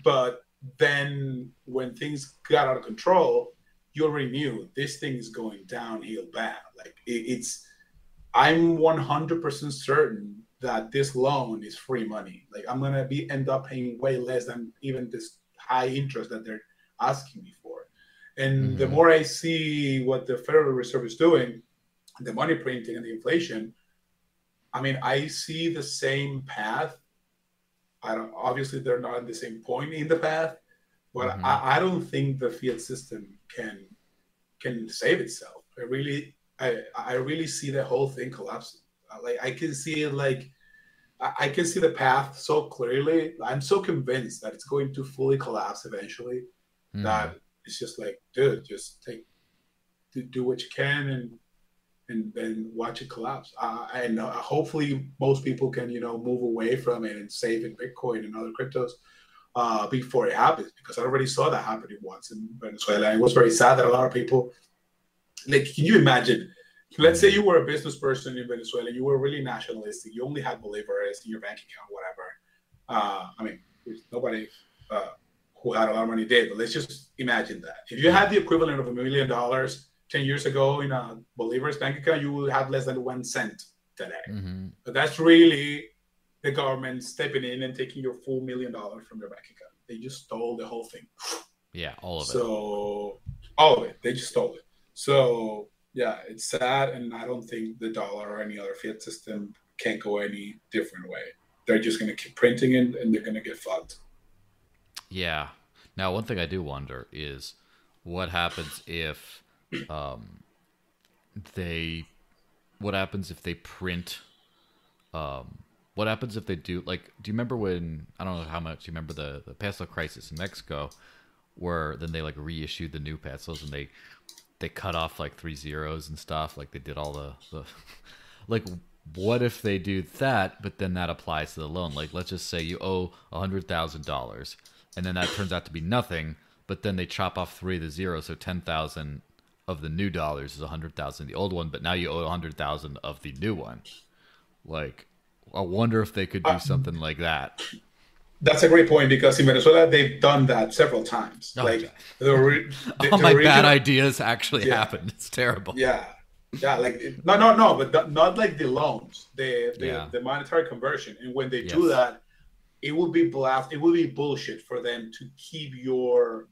but then when things got out of control, you already knew this thing is going downhill bad. Like it, it's, I'm 100% certain that this loan is free money. Like I'm gonna be end up paying way less than even this high interest that they're asking me for. And mm-hmm. the more I see what the Federal Reserve is doing, the money printing and the inflation, I mean, I see the same path. I don't obviously they're not at the same point in the path, but mm-hmm. I, I don't think the fiat system can can save itself. I really I I really see the whole thing collapsing. Like I can see it like I can see the path so clearly. I'm so convinced that it's going to fully collapse eventually. Mm. That it's just like, dude, just take do what you can and and then watch it collapse. Uh, and uh, hopefully, most people can you know move away from it and save in Bitcoin and other cryptos uh, before it happens. Because I already saw that happening once in Venezuela. It was very sad that a lot of people like, can you imagine? Let's say you were a business person in Venezuela, you were really nationalistic, you only had bolivars in your bank account, whatever. Uh, I mean, nobody uh, who had a lot of money did, but let's just imagine that. If you had the equivalent of a million dollars 10 years ago in a Bolivar's bank account, you would have less than one cent today. Mm-hmm. But that's really the government stepping in and taking your full million dollars from your bank account. They just stole the whole thing. Yeah, all of it. So, all of it. They just stole it. So yeah, it's sad, and I don't think the dollar or any other fiat system can go any different way they're just going to keep printing it and they're going to get fucked. Yeah. Now, one thing I do wonder is what happens if um, they. What happens if they print. Um, what happens if they do like? Do you remember when I don't know how much you remember the the peso crisis in Mexico, where then they like reissued the new pesos and they they cut off like three zeros and stuff, like they did all the the like what if they do that, but then that applies to the loan? Like, let's just say you owe a hundred thousand dollars, and then that turns out to be nothing, but then they chop off three of the zeros, so ten thousand of the new dollars is a hundred thousand the old one, but now you owe a hundred thousand of the new one. Like, I wonder if they could do uh, something like that. That's a great point because in Venezuela they've done that several times. Oh, like the, the, All the my regional- bad ideas actually Yeah. happened. It's terrible. Yeah, yeah, like no, no, no, but th- not like the loans, the the, Yeah. the monetary conversion. And when they do that, it will be blast. It will be bullshit for them to keep your.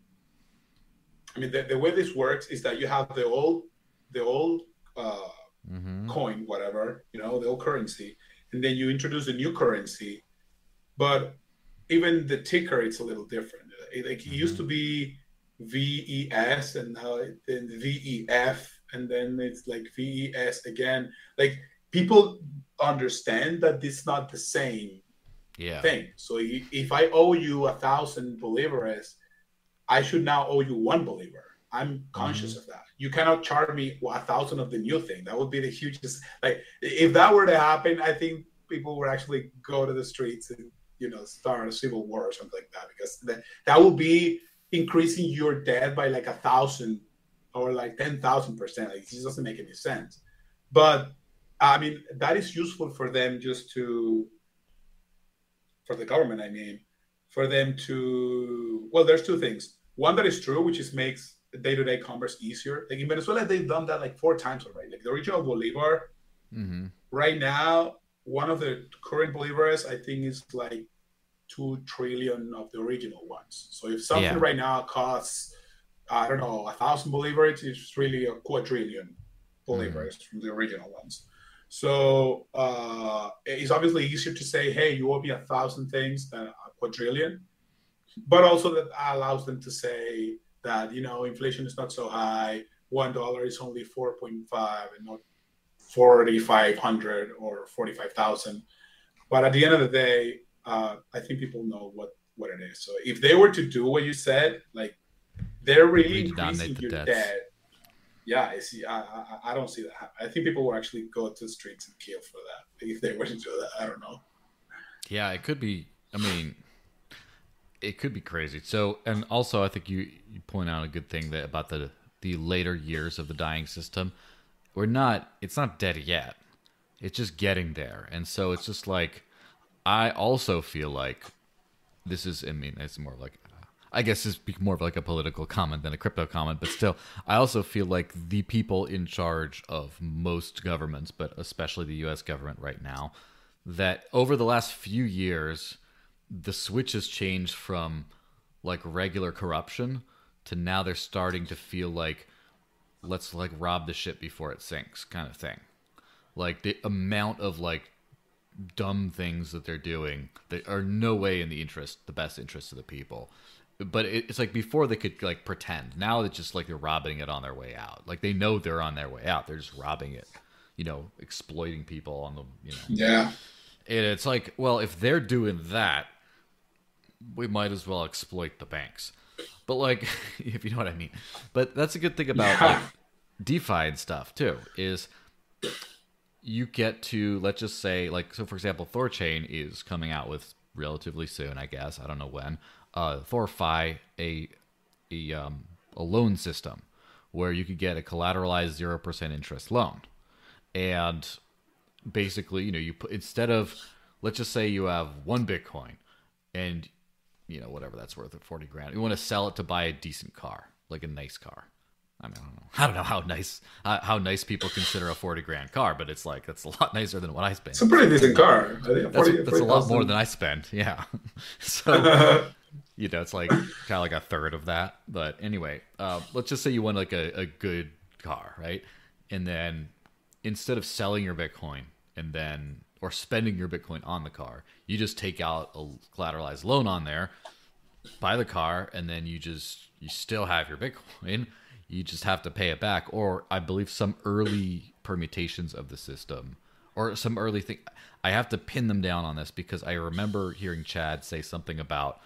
I mean, the, the way this works is that you have the old, the old uh, hmm coin, whatever you know, the old currency, and then you introduce a new currency, but even the ticker it's a little different. It, like it used to mm-hmm. be VES, and now it, then VEF, and then it's like VES again. Like people understand that it's not the same Yeah. thing. So if I owe you a thousand bolivares, I should now owe you one bolivar. I'm conscious mm-hmm. of that. You cannot charge me a thousand of the new thing. That would be the hugest. Like if that were to happen, I think people would actually go to the streets and you know start a civil war or something like that because that that would be increasing your debt by like a thousand or like ten thousand percent. Like it just doesn't make any sense. But I mean that is useful for them just to for the government, I mean, for them to well, there's two things. One that is true, which is makes day-to-day commerce easier. Like in Venezuela, they've done that like four times already. Like the original Bolivar, hmm right now, one of the current Bolivars, I think, is like two trillion of the original ones. So if something Yeah. right now costs, I don't know, a thousand bolivars, it's really a quadrillion bolivars from the original ones. So uh, it's obviously easier to say, hey, you owe me a thousand things than a quadrillion. But also that allows them to say that, you know, inflation is not so high. One dollar is only 4.5 and not 4,500 or 45,000. But at the end of the day, uh, I think people know what, what it is. So if they were to do what you said, like they're really increasing the your debt. Yeah, I see. I, I, I don't see that happen. I think people will actually go to the streets and kill for that if they were to do that. I don't know. Yeah, it could be. I mean, it could be crazy. So, and also, I think you you point out a good thing that about the the later years of the dying system. We're not. It's not dead yet. It's just getting there, and so it's just like I also feel like this is. I mean, it's more like. I guess it's more of like a political comment than a crypto comment, but still, I also feel like the people in charge of most governments, but especially the U.S. government right now, that over the last few years, the switch has changed from like regular corruption to now they're starting to feel like let's like rob the ship before it sinks kind of thing. Like the amount of like dumb things that they're doing that are no way in the interest, the best interest of the people. But it, it's like before they could like pretend. Now it's just like they're robbing it on their way out. Like they know they're on their way out. They're just robbing it. You know, exploiting people on the you know Yeah. and it's like, well, if they're doing that, we might as well exploit the banks. But like, if you know what I mean. But that's a good thing about Yeah. like DeFi and stuff too is you get to let's just say like so for example, Thorchain is coming out with relatively soon, I guess. I don't know when. Uh, Thorfi a a um a loan system where you could get a collateralized zero percent interest loan, and basically, you know, you put instead of let's just say you have one Bitcoin and you know whatever that's worth at 40 grand. You want to sell it to buy a decent car, like a nice car. I mean, I don't know. I don't know how nice how, how nice people consider a 40 grand car, but it's like that's a lot nicer than what I spend. It's a pretty decent car. I think That's, 40 that's a lot 40,000. more than I spend. Yeah. so you know, it's like kind of like a third of that. But anyway, uh, let's just say you want like a, a good car, right? And then instead of selling your Bitcoin and then or spending your Bitcoin on the car. You just take out a collateralized loan on there, buy the car, and then you just you still have your Bitcoin. You just have to pay it back, or I believe some early permutations of the system, or some early thing. I have to pin them down on this because I remember hearing Chad say something about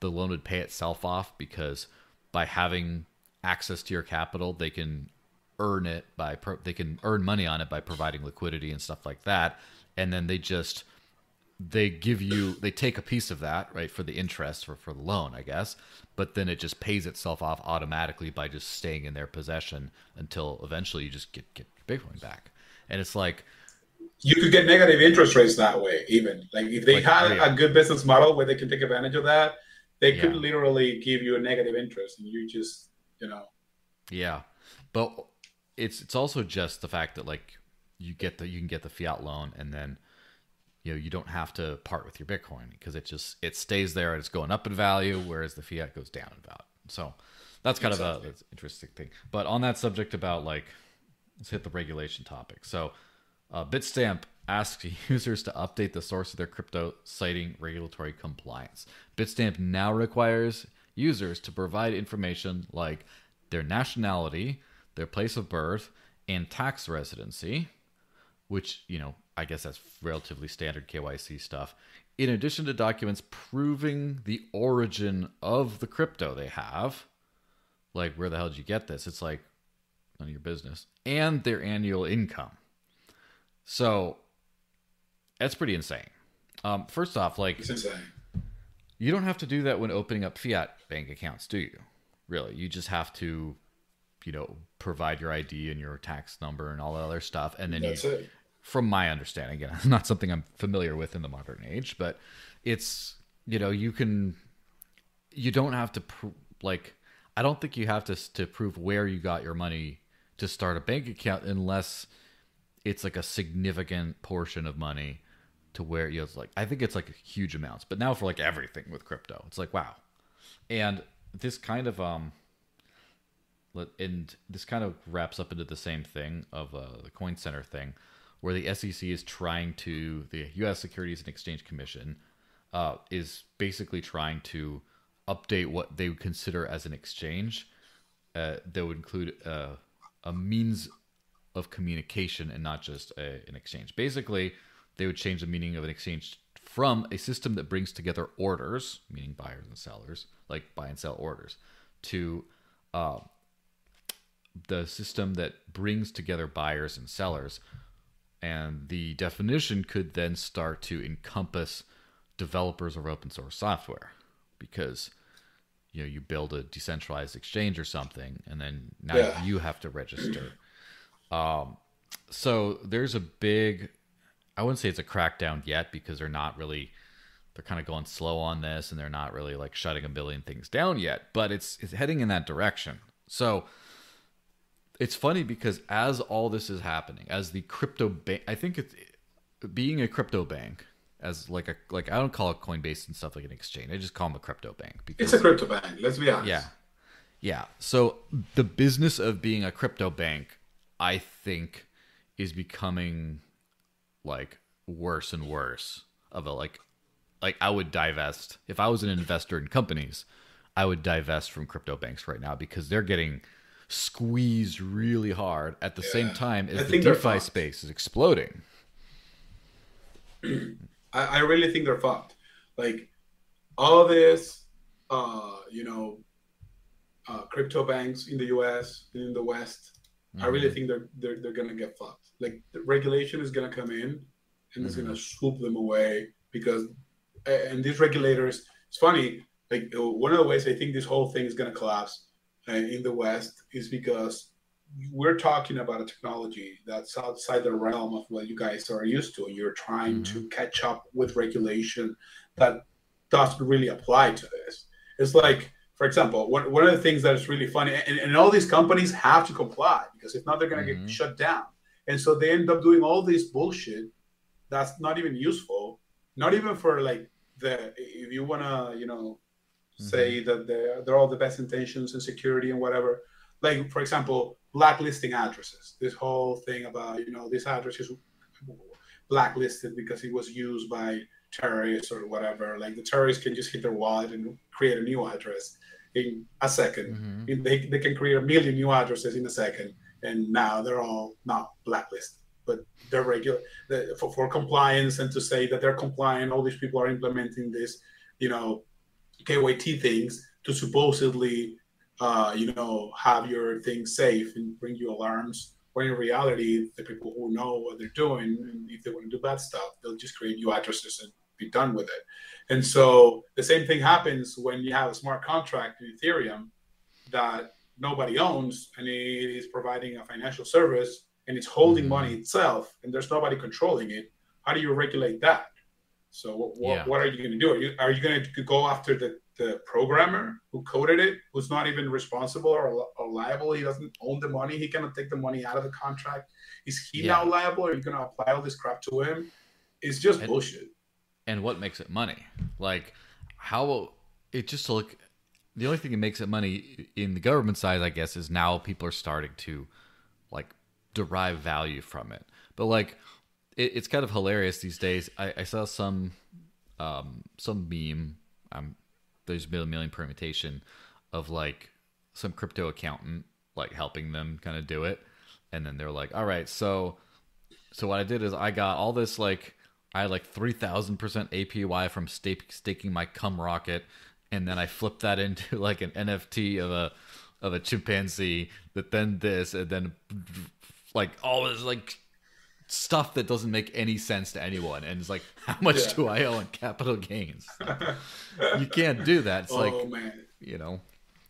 the loan would pay itself off because by having access to your capital, they can earn it by pro- they can earn money on it by providing liquidity and stuff like that, and then they just they give you they take a piece of that right for the interest or for the loan i guess but then it just pays itself off automatically by just staying in their possession until eventually you just get get bitcoin back. And it's like you could get negative interest rates that way even. Like if they like, had yeah. a good business model where they can take advantage of that they could literally give you a negative interest and you just you know. Yeah. But it's it's also just the fact that like you get the you can get the fiat loan and then you know you don't have to part with your bitcoin because it just it stays there and it's going up in value whereas the fiat goes down in value. So that's kind exactly. of a interesting thing. But on that subject about like let's hit the regulation topic. So uh, bitstamp asks users to update the source of their crypto citing regulatory compliance. Bitstamp now requires users to provide information like their nationality their place of birth and tax residency which you know I guess that's relatively standard KYC stuff. In addition to documents proving the origin of the crypto they have, like where the hell did you get this? It's like none of your business, and their annual income. So that's pretty insane. Um, first off, like you don't have to do that when opening up fiat bank accounts, do you? Really, you just have to, you know, provide your ID and your tax number and all that other stuff, and then that's you it from my understanding, again, not something I'm familiar with in the modern age, but it's you know you can you don't have to pr- like I don't think you have to to prove where you got your money to start a bank account unless it's like a significant portion of money to where you know, it's like I think it's like huge amounts. But now for like everything with crypto, it's like wow. And this kind of um and this kind of wraps up into the same thing of uh, the coin center thing where the SEC is trying to, the U.S. Securities and Exchange Commission uh, is basically trying to update what they would consider as an exchange uh, that would include uh, a means of communication and not just a, an exchange. Basically, they would change the meaning of an exchange from a system that brings together orders, meaning buyers and sellers, like buy and sell orders, to uh, the system that brings together buyers and sellers and the definition could then start to encompass developers of open source software because you know you build a decentralized exchange or something and then now yeah. you have to register um, so there's a big i wouldn't say it's a crackdown yet because they're not really they're kind of going slow on this and they're not really like shutting a billion things down yet but it's it's heading in that direction so it's funny because as all this is happening, as the crypto bank, I think it's being a crypto bank as like a like I don't call it Coinbase and stuff like an exchange. I just call them a crypto bank. Because, it's a crypto bank. Let's be honest. Yeah, yeah. So the business of being a crypto bank, I think, is becoming like worse and worse. Of a like, like I would divest if I was an investor in companies. I would divest from crypto banks right now because they're getting squeezed really hard at the yeah. same time as I the DeFi space is exploding. I, I, really think they're fucked. Like all this, uh, you know, uh, crypto banks in the U.S. in the West. Mm-hmm. I really mm-hmm. think they're they're they're gonna get fucked. Like the regulation is gonna come in and mm-hmm. it's gonna mm-hmm. swoop them away because and these regulators. It's funny. Like one of the ways I think this whole thing is gonna collapse uh, in the West is because we're talking about a technology that's outside the realm of what you guys are used to. You're trying mm-hmm. to catch up with regulation that doesn't really apply to this. It's like, for example, one, one of the things that is really funny, and, and all these companies have to comply because if not, they're going to mm-hmm. get shut down. And so they end up doing all this bullshit that's not even useful, not even for like the, if you want to, you know, mm-hmm. say that they're, they're all the best intentions and security and whatever. Like, for example, blacklisting addresses. This whole thing about, you know, this address is blacklisted because it was used by terrorists or whatever. Like the terrorists can just hit their wallet and create a new address in a 2nd Mhm. They, they can create a million new addresses in a second, and now they're all not blacklisted, but they're regular the, for, for compliance and to say that they're compliant. All these people are implementing this, you know, KYT things to supposedly, uh, you know, have your things safe and bring you alarms. When in reality, the people who know what they're doing, and if they want to do bad stuff, they'll just create new addresses and be done with it. And so the same thing happens when you have a smart contract in Ethereum that nobody owns and it is providing a financial service and it's holding Mhm. money itself and there's nobody controlling it. How do you regulate that? So what, what, Yeah. what are you going to do? Are you, are you going to go after the, the programmer who coded it, who's not even responsible or, or liable? He doesn't own the money. He cannot take the money out of the contract. Is he Yeah. now liable? Are you going to apply all this crap to him? It's just And- bullshit. and what makes it money like how it just look the only thing that makes it money in the government side i guess is now people are starting to like derive value from it but like it, it's kind of hilarious these days. I, I saw some um some meme um there's a million permutation of like some crypto accountant like helping them kind of do it. And then they're like all right so so what I did is I got all this like I had like three thousand percent APY from staking my CumRocket, and then I flipped that into like an NFT of a of a chimpanzee that then this and then like all this like stuff that doesn't make any sense to anyone and it's like how much Yeah. do I owe in capital gains? you can't do that. It's oh like man. you know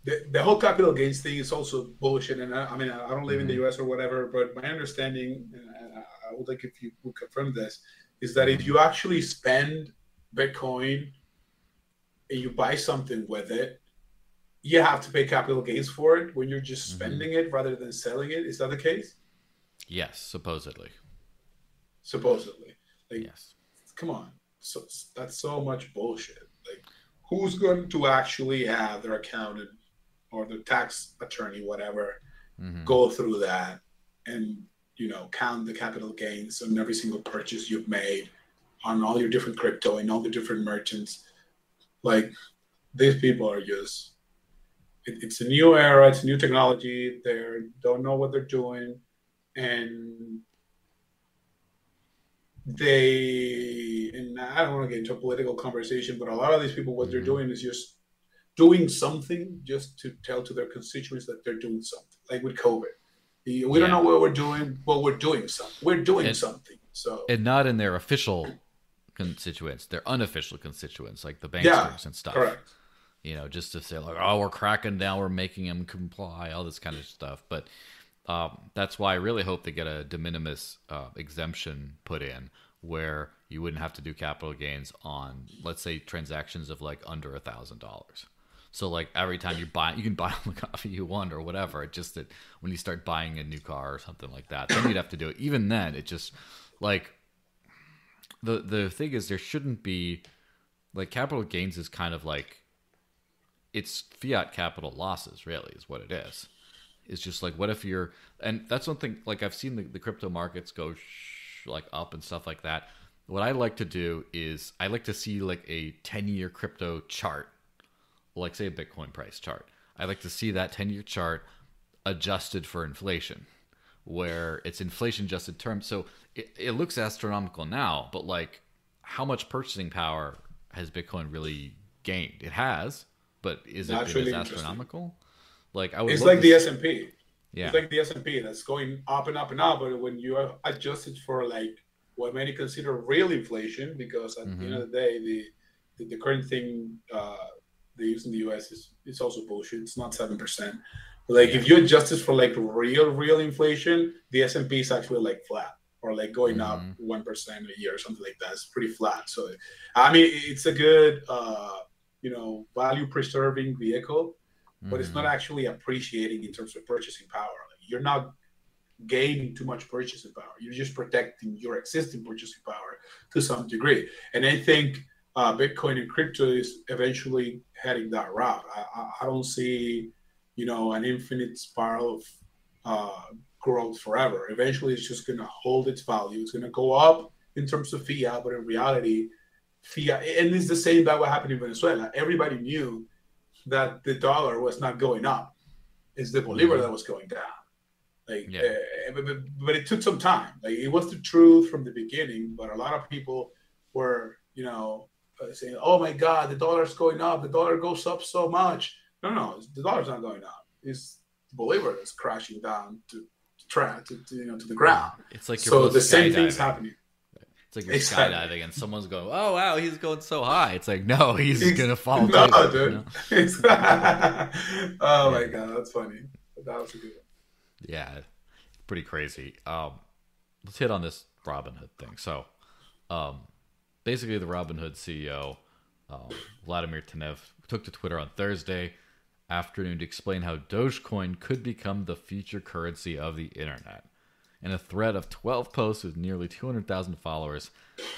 the, the whole capital gains thing is also bullshit. And I, I mean, I don't live in the Mm-hmm. US or whatever, but my understanding, and I, would like if you would confirm this, is that if you actually spend Bitcoin and you buy something with it, you have to pay capital gains for it when you're just Mhm. spending it rather than selling it. Is that the case? yes, supposedly. Supposedly. Like, Yes. come on. So that's so much bullshit. Like, who's going to actually have their accountant or the tax attorney, whatever, Mhm. go through that and you know count the capital gains on every single purchase you've made on all your different crypto and all the different merchants like these people are just it, it's a new era it's new technology they don't know what they're doing and they and i don't want to get into a political conversation but a lot of these people what they're Mhm. doing is just doing something just to tell to their constituents that they're doing something like with covid we don't know what we're doing but we're doing something we're doing And- something so and not in their official constituents, their unofficial constituents, like the banksters Yeah, and stuff. correct You know, just to say like, oh, we're cracking down, we're making them comply, all this kind of stuff. But um, that's why I really hope they get a de minimis uh, exemption put in, where you wouldn't have to do capital gains on, let's say, transactions of like under a thousand dollars. So like every time you buy, you can buy the coffee you want or whatever. It's just that when you start buying a new car or something like that, then you'd have to do it. Even then, it just like the the thing is there shouldn't be like capital gains is kind of like it's fiat capital losses really is what it is it's just like what if you're and that's one thing like i've seen the, the crypto markets go sh- like up and stuff like that. What i like to do is i like to see like a 10 year crypto chart like say a bitcoin price chart. I like to see that 10 year chart adjusted for inflation where it's inflation adjusted terms. So it, it looks astronomical now but like how much purchasing power has bitcoin really gained? It has but is it really astronomical like i would it's like the s&p yeah It's like the S&P that's going up and up and up. But when you adjust it for like what many consider real inflation, because at the end of the day, the the, the current thing uh, they use in the US is it's also bullshit. It's not seven percent. Like if you adjust it for like real real inflation, the S&P is actually like flat or like going up Mhm. one a year or something like that. It's pretty flat. So I mean, it's a good uh, you know value preserving vehicle but it's not actually appreciating in terms of purchasing power. Like, you're not gaining too much purchasing power. You're just protecting your existing purchasing power to some degree. And I think uh, Bitcoin and crypto is eventually heading that route. I, I, I don't see, you know, an infinite spiral of uh, growth forever. Eventually, it's just going to hold its value. It's going to go up in terms of fiat, but in reality, fiat, and it's the same that what happened in Venezuela. Everybody knew that the dollar was not going up; it's the bolivar that was going down. Like, Yeah. uh, but, but, it took some time. Like, it was the truth from the beginning, but a lot of people were, you know, uh, saying, "Oh my God, the dollar's going up. The dollar goes up so much." No, no, the dollar's not going up. It's the bolivar that's crashing down to, to, tra- to, to you know to the ground. It's like So the same skydiving. thing's happening. It's like you're Exactly. skydiving and someone's going, "Oh wow, he's going so high." It's like, no, he's Ex- gonna fall. No, too, you dude. know? oh my god, that's funny. That was a good one. Yeah, pretty crazy. Um, let's hit on this Robinhood thing. So, um, basically, the Robinhood CEO, um, Vladimir Tenev, took to Twitter on Thursday afternoon to explain how Dogecoin could become the future currency of the internet. In a thread of 12 posts with nearly 200,000 followers,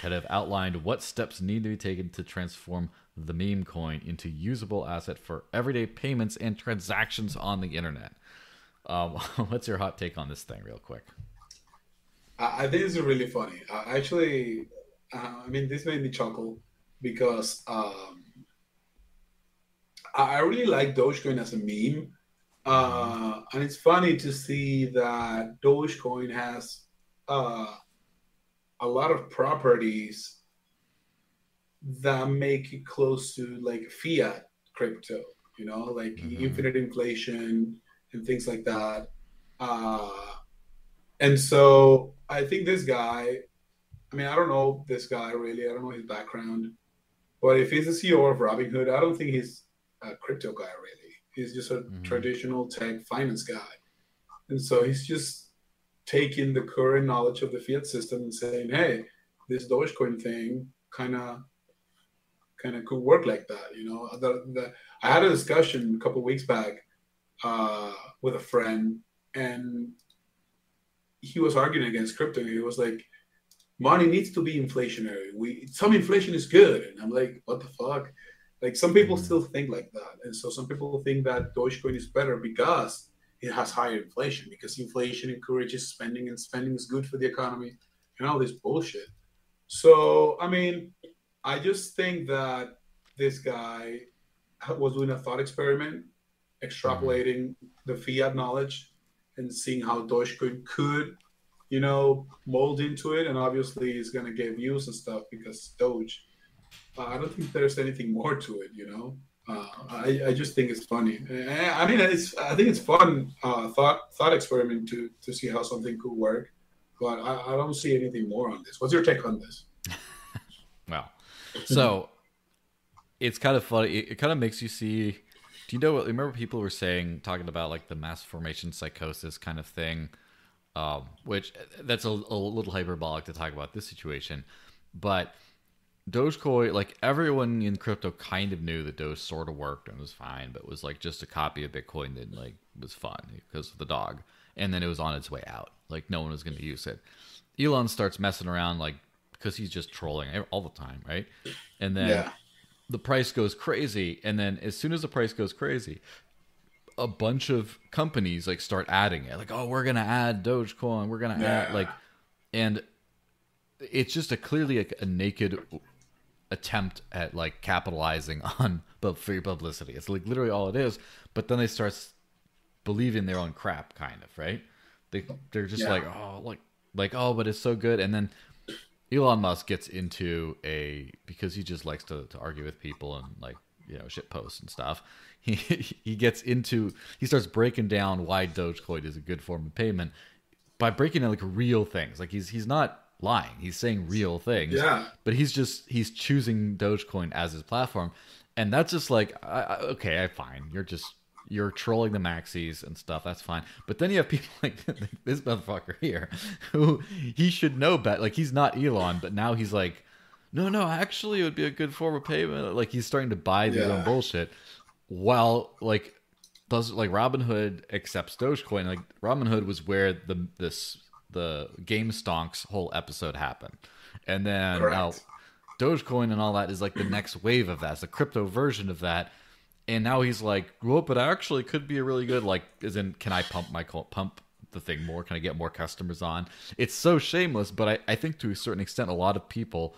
that have outlined what steps need to be taken to transform the meme coin into usable asset for everyday payments and transactions on the internet. Um, what's your hot take on this thing, real quick? I, think it's really funny. I actually, uh, I mean, this made me chuckle because um, I really like Dogecoin as a meme. Uh, and it's funny to see that Dogecoin has uh, a lot of properties that make it close to like fiat crypto, you know, like Mhm. infinite inflation and things like that. Uh, and so I think this guy, I mean, I don't know this guy really, I don't know his background, but if he's the CEO of Robinhood, I don't think he's a crypto guy really. He's just a Mhm. traditional tech finance guy. And so he's just taking the current knowledge of the fiat system and saying, hey, this Dogecoin thing kind of kind of could work like that. You know, the, the, I had a discussion a couple weeks back uh, with a friend, and he was arguing against crypto. He was like, money needs to be inflationary. We some inflation is good, and I'm like, what the fuck? Like some people Mhm. still think like that, and so some people think that Dogecoin is better because it has higher inflation because inflation encourages spending and spending is good for the economy and all this bullshit. So I mean, I just think that this guy was doing a thought experiment, extrapolating the fiat knowledge and seeing how Dogecoin could, you know, mold into it. And obviously, he's going to get views and stuff because Doge. Uh, I don't think there's anything more to it, you know. Uh, I, I just think it's funny. I mean, it's I think it's fun uh, thought thought experiment to to see how something could work, but I, I don't see anything more on this. What's your take on this? Wow. So it's kind of funny. It, it kind of makes you see. Do you know what? Remember, people were saying, talking about like the mass formation psychosis kind of thing, um, which that's a, a little hyperbolic to talk about this situation. But Dogecoin, like everyone in crypto kind of knew that Doge sort of worked and was fine, but was like just a copy of Bitcoin that like was fun because of the dog. And then it was on its way out. Like no one was going to use it. Elon starts messing around like because he's just trolling all the time, right? And then Yeah. the price goes crazy, and then as soon as the price goes crazy, a bunch of companies like start adding it, like, oh, we're gonna add Dogecoin, we're gonna add like, and it's just a clearly a, a naked attempt at like capitalizing on but free publicity. It's like literally all it is. But then they start believing their own crap, kind of right. They they're just Yeah. like oh like like oh, but it's so good, and then Elon Musk gets into a because he just likes to, to argue with people and like you know shit posts and stuff. He he gets into he starts breaking down why Dogecoin is a good form of payment by breaking down like real things. Like he's he's not lying. He's saying real things. Yeah. But he's just he's choosing Dogecoin as his platform, and that's just like I, I, okay, I fine. You're just you're trolling the maxis and stuff. That's fine. But then you have people like this motherfucker here, who he should know better. Like he's not Elon, but now he's like, no, no, actually, it would be a good form of payment. Like he's starting to buy his own bullshit, while like does like Robinhood accepts Dogecoin. Like Robinhood was where the this the Game Stonks whole episode happen. and then now uh, Dogecoin and all that is like the next wave of that. It's a crypto version of that. And now he's like, well, but I actually could be a really good like, Is in can I pump my pump the thing more? Can I get more customers on? It's so shameless, but I, I think to a certain extent, a lot of people,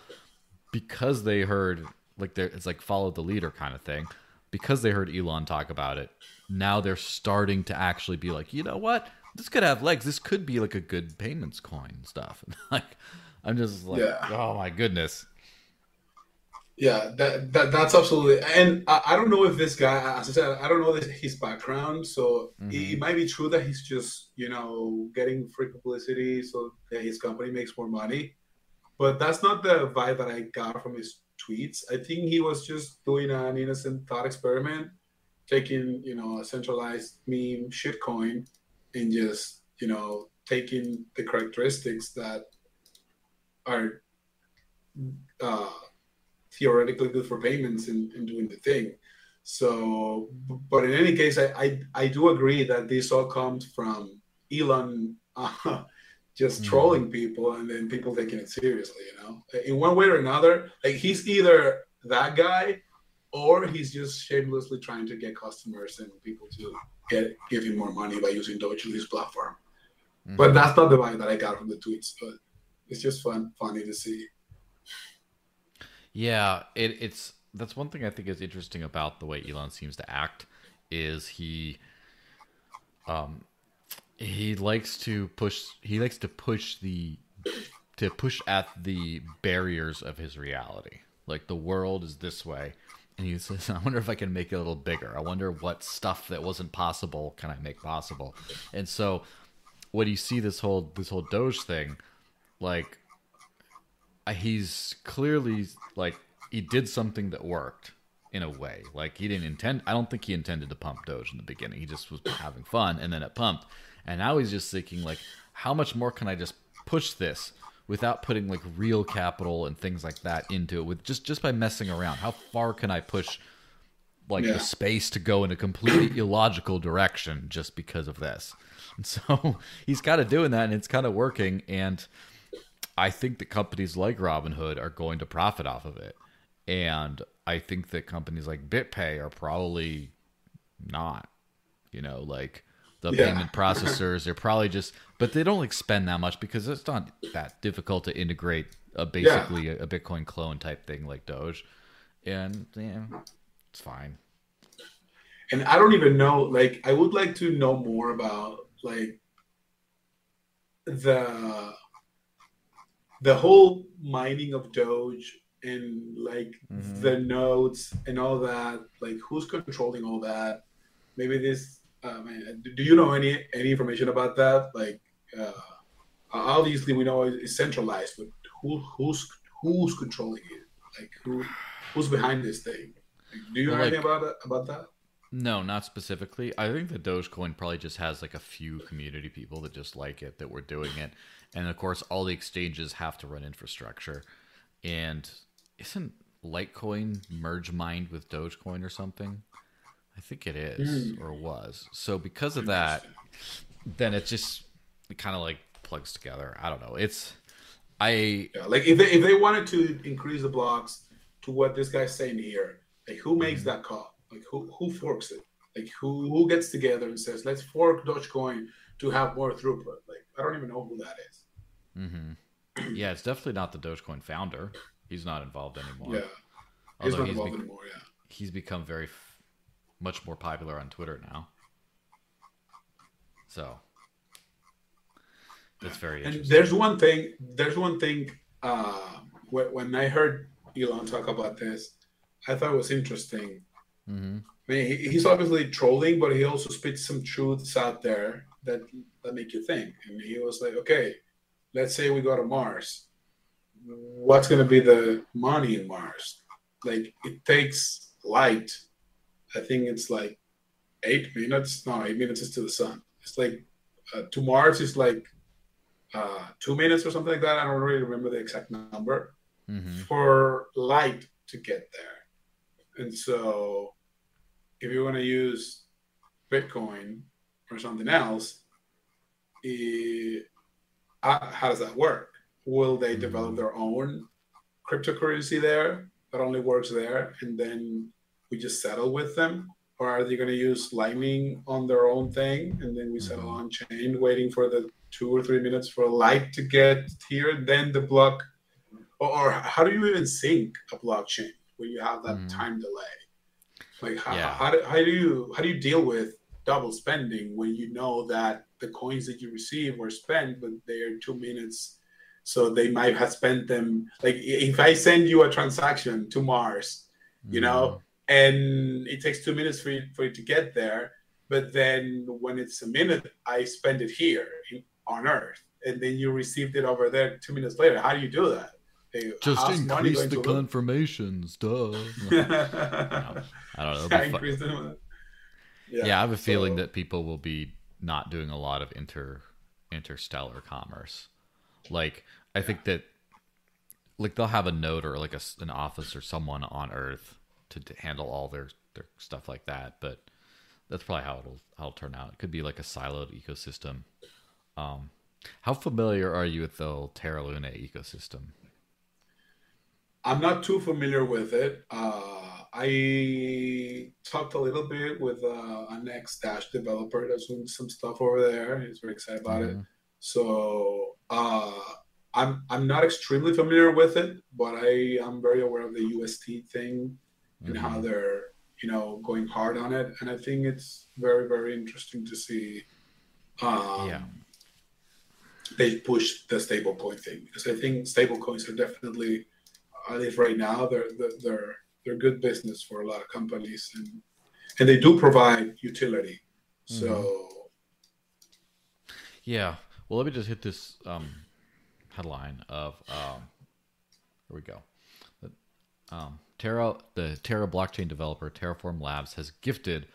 because they heard like it's like follow the leader kind of thing, because they heard Elon talk about it, now they're starting to actually be like, you know what, this could have legs. This could be like a good payments coin stuff. like, I'm just like, yeah. oh my goodness. Yeah, that, that that's absolutely. And I, I don't know if this guy, as I said, I don't know this, his background. So mm-hmm. it, might be true that he's just you know getting free publicity so that his company makes more money. But that's not the vibe that I got from his tweets. I think he was just doing an innocent thought experiment, taking you know a centralized meme shitcoin and just you know taking the characteristics that are. Uh, theoretically good for payments and, and doing the thing. So, but in any case, I, I, I do agree that this all comes from Elon uh, just mm. trolling people and then people taking it seriously, you know, in one way or another. Like he's either that guy or he's just shamelessly trying to get customers and people to get give him more money by using Doge on his platform. Mm. But that's not the vibe that I got from the tweets. But it's just fun, funny to see. Yeah, it, it's that's one thing I think is interesting about the way Elon seems to act is he um he likes to push he likes to push the to push at the barriers of his reality. Like the world is this way. And he says, I wonder if I can make it a little bigger. I wonder what stuff that wasn't possible can I make possible. And so when you see this whole this whole Doge thing, like uh, he's clearly like he did something that worked in a way. Like he didn't intend. I don't think he intended to pump Doge in the beginning. He just was having fun, and then it pumped. And now he's just thinking like, how much more can I just push this without putting like real capital and things like that into it? With just just by messing around, how far can I push? Like yeah. the space to go in a completely illogical direction just because of this. And so he's kind of doing that, and it's kind of working. And I think that companies like Robinhood are going to profit off of it. And I think that companies like BitPay are probably not. You know, like the yeah. payment processors, they're probably just, but they don't like spend that much because it's not that difficult to integrate a basically yeah. a, a, Bitcoin clone type thing like Doge. And yeah, it's fine. And I don't even know, like, I would like to know more about like the the whole mining of Doge and like mm-hmm. the nodes and all that, like who's controlling all that? Maybe this. Uh, man, do you know any any information about that? Like, uh, obviously we know it's centralized, but who who's who's controlling it? Like who who's behind this thing? Like, do you know like, anything about it, about that? No, not specifically. I think the Dogecoin probably just has like a few community people that just like it that were doing it and of course all the exchanges have to run infrastructure and isn't litecoin merge mined with dogecoin or something i think it is mm. or was so because of that then it just it kind of like plugs together i don't know it's i yeah, like if they, if they wanted to increase the blocks to what this guy's saying here like who makes mm-hmm. that call like who who forks it like who who gets together and says let's fork dogecoin to have more throughput like I don't even know who that is. Mm-hmm. Yeah, it's definitely not the Dogecoin founder. He's not involved anymore. Yeah, he's Although not involved be- anymore. Yeah, he's become very much more popular on Twitter now. So that's very and there's one thing. There's one thing. Uh, when I heard Elon talk about this, I thought it was interesting. Mm-hmm. I mean, he's obviously trolling, but he also spits some truths out there that that make you think. And he was like, okay, let's say we go to Mars. What's going to be the money in Mars? Like it takes light. I think it's like eight minutes. No, eight minutes is to the sun. It's like uh, to Mars is like uh, two minutes or something like that. I don't really remember the exact number mm-hmm. for light to get there. And so, if you want to use Bitcoin or something else, uh, how does that work? Will they develop their own cryptocurrency there that only works there, and then we just settle with them? or are they going to use Lightning on their own thing, and then we settle on chain, waiting for the two or three minutes for a light to get here, then the block, or, or how do you even sync a blockchain when you have that Mhm. time delay? Like how, Yeah. how, do, how do you how do you deal with double spending when you know that the coins that you receive were spent, but they are two minutes, so they might have spent them. Like if I send you a transaction to Mars, you know, and it takes two minutes for it, for it to get there, but then when it's a minute, I spend it here in, on Earth, and then you received it over there two minutes later. How do you do that? Just increase the confirmations, duh. yeah, I don't know. increase the- yeah, I have a feeling so- that people will be not doing a lot of inter interstellar commerce. Like I think that like they'll have a note or like a, an office or someone on Earth to, to handle all their their stuff like that, but that's probably how it'll how it'll turn out. It could be like a siloed ecosystem. Um, how familiar are you with the Terra Luna ecosystem? I'm not too familiar with it. Uh, I talked a little bit with uh, an ex Dash developer that's doing some stuff over there. He's very excited about it. Mhm. So uh, I'm I'm not extremely familiar with it, but I am very aware of the UST thing and Mhm. how they're you know going hard on it. And I think it's very very interesting to see. Um, Yeah. They push the stablecoin thing because I think stablecoins are definitely, at least right now, they're they're they're, good business for a lot of companies and and they do provide utility. So Yeah. Well, let me just hit this um, headline of um, here we go. Um, Terra, the Terra blockchain developer Terraform Labs has gifted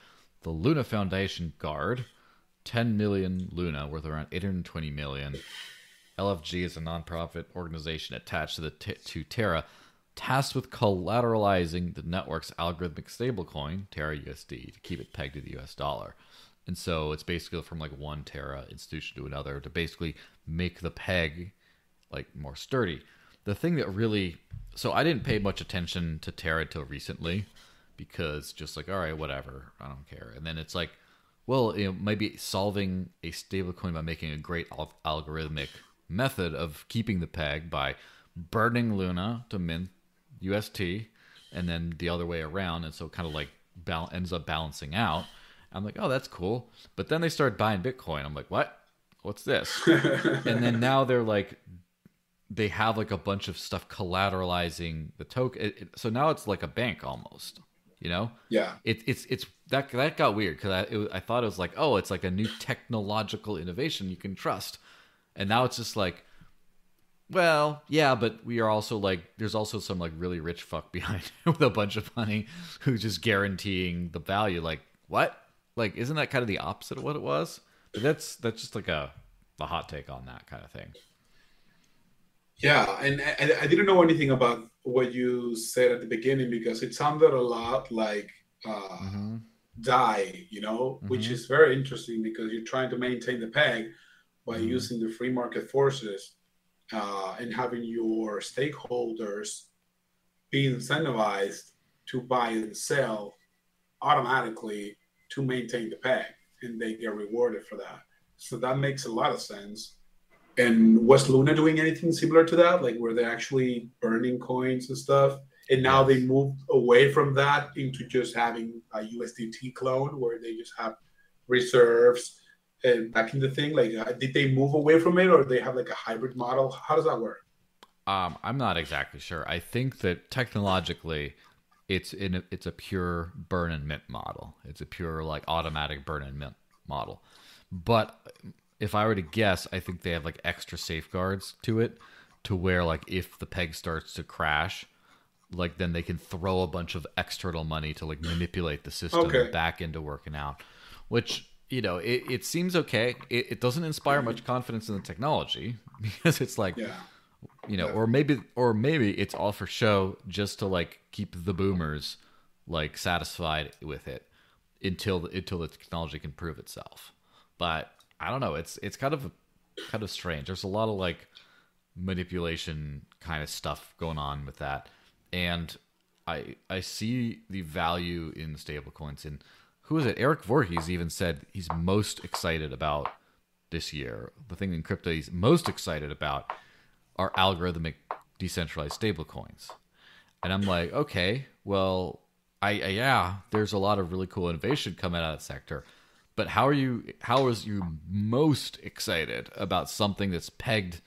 the Luna Foundation Guard 10 million Luna, worth around 820 million. LFG is a nonprofit organization attached to the to Terra, tasked with collateralizing the network's algorithmic stablecoin Terra USD to keep it pegged to the US dollar. And so it's basically from like one Terra institution to another to basically make the peg like more sturdy. The thing that really so I didn't pay much attention to Terra till recently because just like all right, whatever, I don't care. And then it's like, well, you know, maybe solving a stablecoin by making a great al- algorithmic method of keeping the peg by burning Luna to mint UST, and then the other way around, and so kind of like bal- ends up balancing out. I'm like, oh, that's cool. But then they start buying Bitcoin. I'm like, what? What's this? and then now they're like they have like a bunch of stuff collateralizing the token it, it- so now it's like a bank almost you know? Yeah, it, it's it's that that got weird because I, it, I thought it was like oh it's like a new technological innovation you can trust and now it's just like well yeah but we are also like there's also some like really rich fuck behind it with a bunch of money who's just guaranteeing the value like what? Like isn't that kind of the opposite of what it was? But that's that's just like a a hot take on that kind of thing Yeah, and I, I didn't know anything about what you said at the beginning because it sounded a lot like uh, mm-hmm. DAI, you know, which Mhm. is very interesting because you're trying to maintain the peg by Mhm. using the free market forces uh, and having your stakeholders be incentivized to buy and sell automatically to maintain the peg, and they get rewarded for that. So that makes a lot of sense. And was Luna doing anything similar to that? Like were they actually burning coins and stuff? And now they moved away from that into just having a USDT clone where they just have reserves and back in the thing. Like, uh, did they move away from it or they have like a hybrid model? How does that work? Um, I'm not exactly sure. I think that technologically, it's in a, it's a pure burn and mint model. It's a pure like automatic burn and mint model. But if I were to guess, I think they have like extra safeguards to it, to where like if the peg starts to crash, like then they can throw a bunch of external money to like manipulate the system Okay. back into working out. Which you know, it, it seems okay. It, it doesn't inspire much confidence in the technology because it's like Yeah. you know or maybe or maybe it's all for show just to like keep the boomers like satisfied with it until the, until the technology can prove itself but i don't know it's it's kind of kind of strange there's a lot of like manipulation kind of stuff going on with that and i i see the value in stablecoins and who is it? Eric Voorhees even said he's most excited about this year. The thing in crypto he's most excited about are algorithmic decentralized stablecoins. And I'm like, okay, well, I, I yeah, there's a lot of really cool innovation coming out of that sector. But how are you how is you most excited about something that's pegged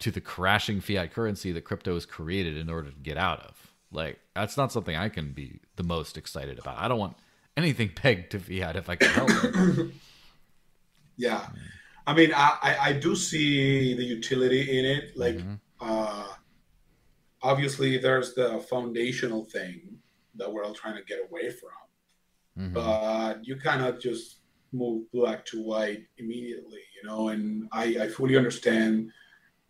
to the crashing fiat currency that crypto has created in order to get out of? Like that's not something I can be the most excited about. I don't want anything pegged to fiat if I can help it. yeah. I mean, I, I, I, do see the utility in it. Like, mm-hmm. uh, obviously, there's the foundational thing that we're all trying to get away from. Mm-hmm. But you cannot just move black to white immediately, you know. And I, I fully understand.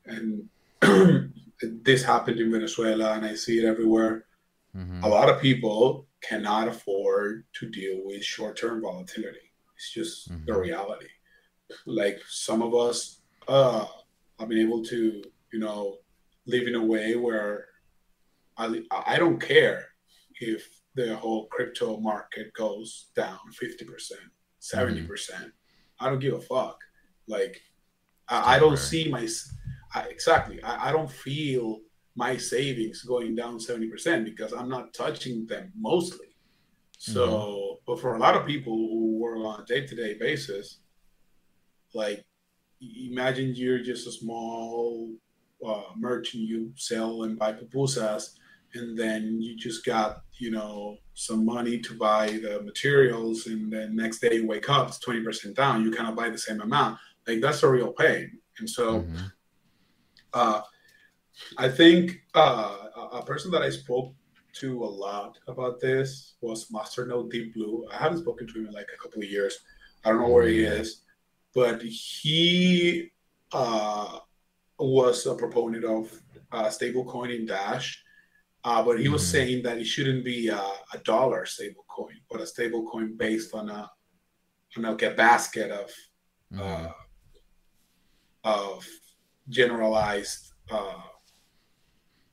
And this happened in Venezuela, and I see it everywhere. Mm-hmm. A lot of people cannot afford to deal with short-term volatility. It's just mm-hmm. the reality. Like some of us uh, have been able to, you know, live in a way where I, I don't care if the whole crypto market goes down 50%, 70%. percent mm hmm I don't give a fuck. Like, I, I don't see my, I, exactly, I, I don't feel my savings going down 70% because I'm not touching them mostly. So, mm-hmm. but for a lot of people who work on a day to day basis, like imagine you're just a small uh, merchant, you sell and buy pupusas, and then you just got, you know, some money to buy the materials, and then next day you wake up, it's 20% down, you cannot buy the same amount. Like that's a real pain. And so, mm-hmm. uh, I think uh, a person that I spoke to a lot about this was Masternode Deep Blue. I haven't spoken to him in like a couple of years. I don't know where he mm. is, but he uh, was a proponent of uh, stablecoin in Dash. Uh, but he was mm. saying that it shouldn't be a, a dollar stablecoin, but a stablecoin based on a on like a basket of mm. uh, of generalized uh,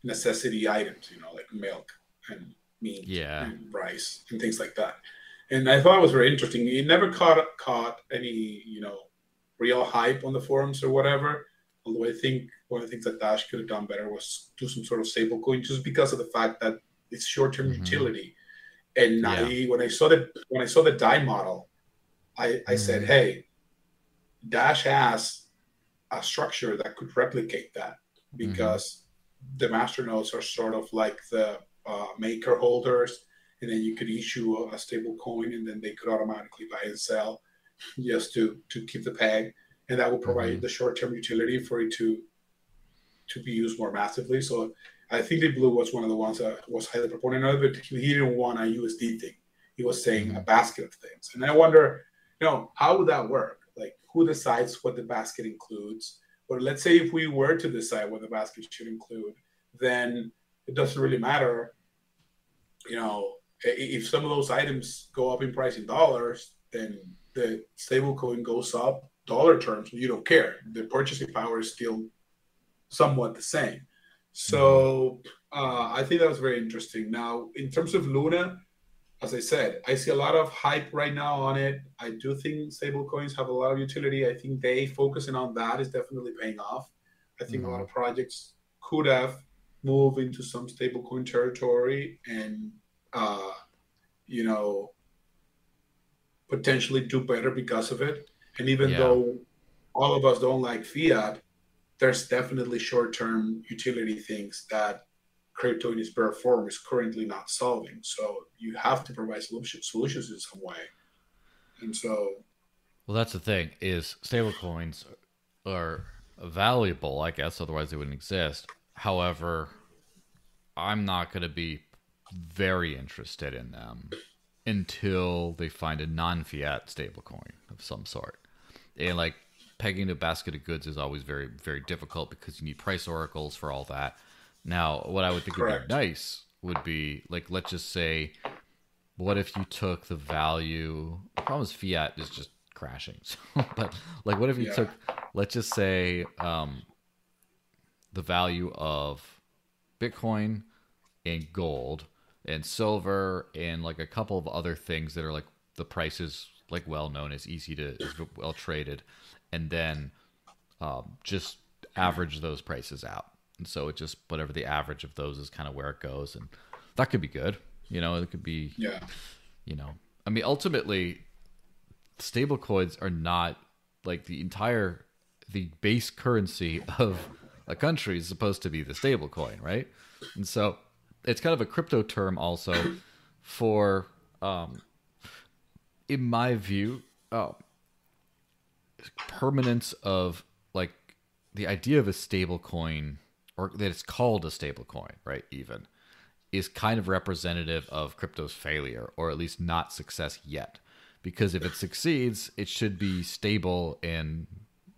necessity items, you know, like milk and meat yeah. and rice and things like that. And I thought it was very interesting. It never caught caught any, you know, real hype on the forums or whatever. Although I think one of the things that Dash could have done better was do some sort of stable coin just because of the fact that it's short term mm-hmm. utility. And yeah. I, when I saw the when I saw the DAI model, I, I mm-hmm. said, hey, Dash has a structure that could replicate that because mm-hmm. the master nodes are sort of like the uh, Maker holders, and then you could issue a, a, stable coin, and then they could automatically buy and sell just to to keep the peg, and that will provide mm-hmm. the short term utility for it to to be used more massively. So I think the Blue was one of the ones that was highly proponent of it. He didn't want a USD thing. He was saying mm-hmm. a basket of things, and I wonder, you know, how would that work? Like, who decides what the basket includes? But let's say if we were to decide what the basket should include, then it doesn't really matter. You know, if some of those items go up in price in dollars, then the stable coin goes up dollar terms. You don't care. The purchasing power is still somewhat the same. So uh, I think that was very interesting. Now, in terms of Luna, as I said, I see a lot of hype right now on it. I do think stable coins have a lot of utility. I think they focusing on that is definitely paying off. I think mm-hmm. a lot of projects could have move into some stablecoin territory and uh, you know potentially do better because of it. And even yeah. though all of us don't like fiat, there's definitely short-term utility things that crypto in its bare form is currently not solving. So you have to provide solutions solutions in some way. And so Well that's the thing, is stablecoins are valuable, I guess, otherwise they wouldn't exist. However, I'm not going to be very interested in them until they find a non-fiat stablecoin of some sort. And like pegging a basket of goods is always very very difficult because you need price oracles for all that. Now, what I would think Correct. would be nice would be like let's just say what if you took the value the problem is fiat is just crashing. So, but like what if you yeah. took let's just say um the value of Bitcoin and gold and silver and like a couple of other things that are like the price is like well known, is easy to is well traded, and then um, just average those prices out. And so it just whatever the average of those is kind of where it goes, and that could be good. You know, it could be Yeah. you know i mean ultimately stable coins are not like the entire the base currency of a country is supposed to be the stable coin right and so it's kind of a crypto term also for um in my view uh, permanence of like the idea of a stable coin or that it's called a stable coin right even is kind of representative of crypto's failure or at least not success yet. Because if it succeeds it should be stable and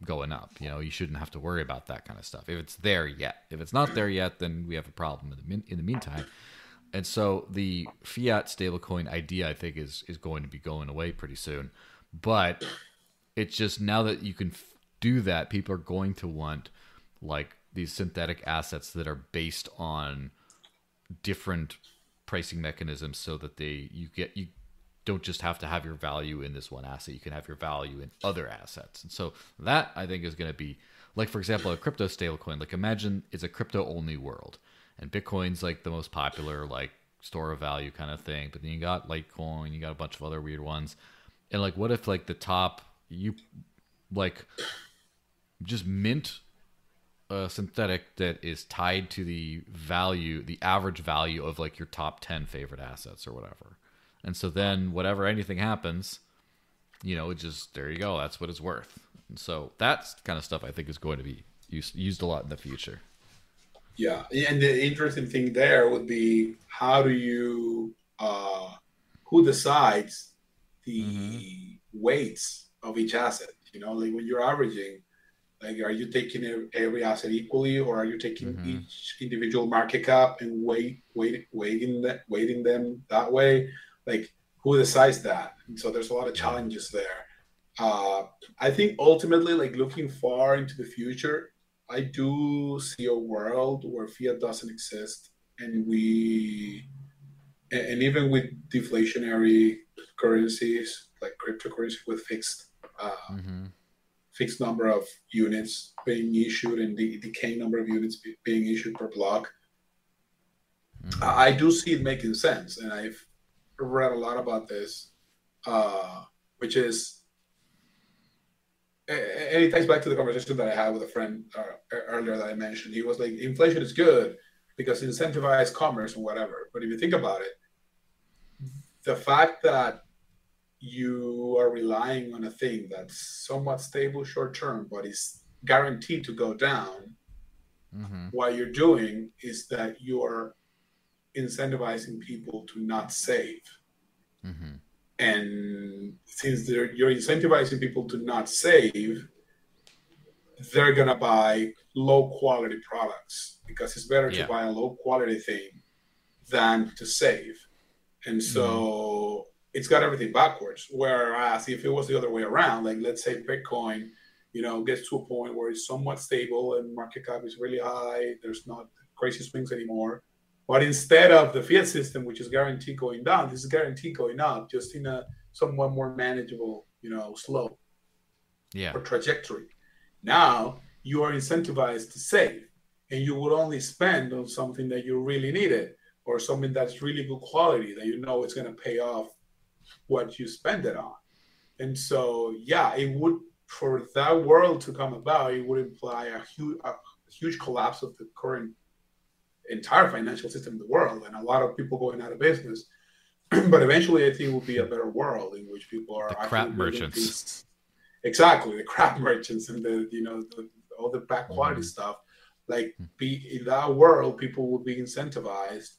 going up you know you shouldn't have to worry about that kind of stuff. If it's there yet if it's not there yet then we have a problem in the, in the meantime and so the fiat stablecoin idea i think is is going to be going away pretty soon. But it's just now that you can f- do that people are going to want like these synthetic assets that are based on different pricing mechanisms so that they you get you don't just have to have your value in this one asset. You can have your value in other assets. And so that i think is going to be like for example a crypto stablecoin. Like imagine it's a crypto only world and bitcoin's like the most popular like store of value kind of thing but then you got litecoin you got a bunch of other weird ones and like what if like the top you like just mint a synthetic that is tied to the value, the average value of like your top 10 favorite assets or whatever. And so then whatever anything happens, you know, it just there you go, that's what it's worth. And so that's kind of stuff I think is going to be used used a lot in the future. Yeah, and the interesting thing there would be how do you uh, who decides the weights of each asset? You know, like when you're averaging, like are you taking every asset equally, or are you taking Mhm. each individual market cap and weight weight weighting that weighting them that way? Like who decides that? And so there's a lot of challenges there. Uh, I think ultimately, like looking far into the future, I do see a world where fiat doesn't exist, and we, and even with deflationary currencies like cryptocurrency with fixed, uh, Mm-hmm. fixed number of units being issued and the decaying number of units be, being issued per block, I I do see it making sense, and I've read a lot about this, uh, which is, and it ties back to the conversation that I had with a friend uh, earlier that I mentioned. He was like, inflation is good because it incentivizes commerce and whatever. But if you think about it, the fact that you are relying on a thing that's somewhat stable short term, but is guaranteed to go down, Mm-hmm. what you're doing is that you're incentivizing people to not save. Mm-hmm. And since they're, you're incentivizing people to not save, they're going to buy low quality products because it's better Yeah. to buy a low quality thing than to save. And so mm-hmm. it's got everything backwards. Whereas if it was the other way around, like let's say Bitcoin, you know, gets to a point where it's somewhat stable and market cap is really high, there's not crazy swings anymore. But instead of the fiat system, which is guaranteed going down, this is guaranteed going up, just in a somewhat more manageable, you know, slope Yeah. or trajectory. Now you are incentivized to save, and you would only spend on something that you really needed or something that's really good quality that you know it's going to pay off what you spend it on. And so, yeah, it would for that world to come about, it would imply a huge, a huge collapse of the current entire financial system in the world, and a lot of people going out of business. but eventually, I think it will be a better world in which people are The crap merchants. things- Exactly, the crap merchants and the you know the, all the back quality Mhm. stuff. Like, be in that world, people will be incentivized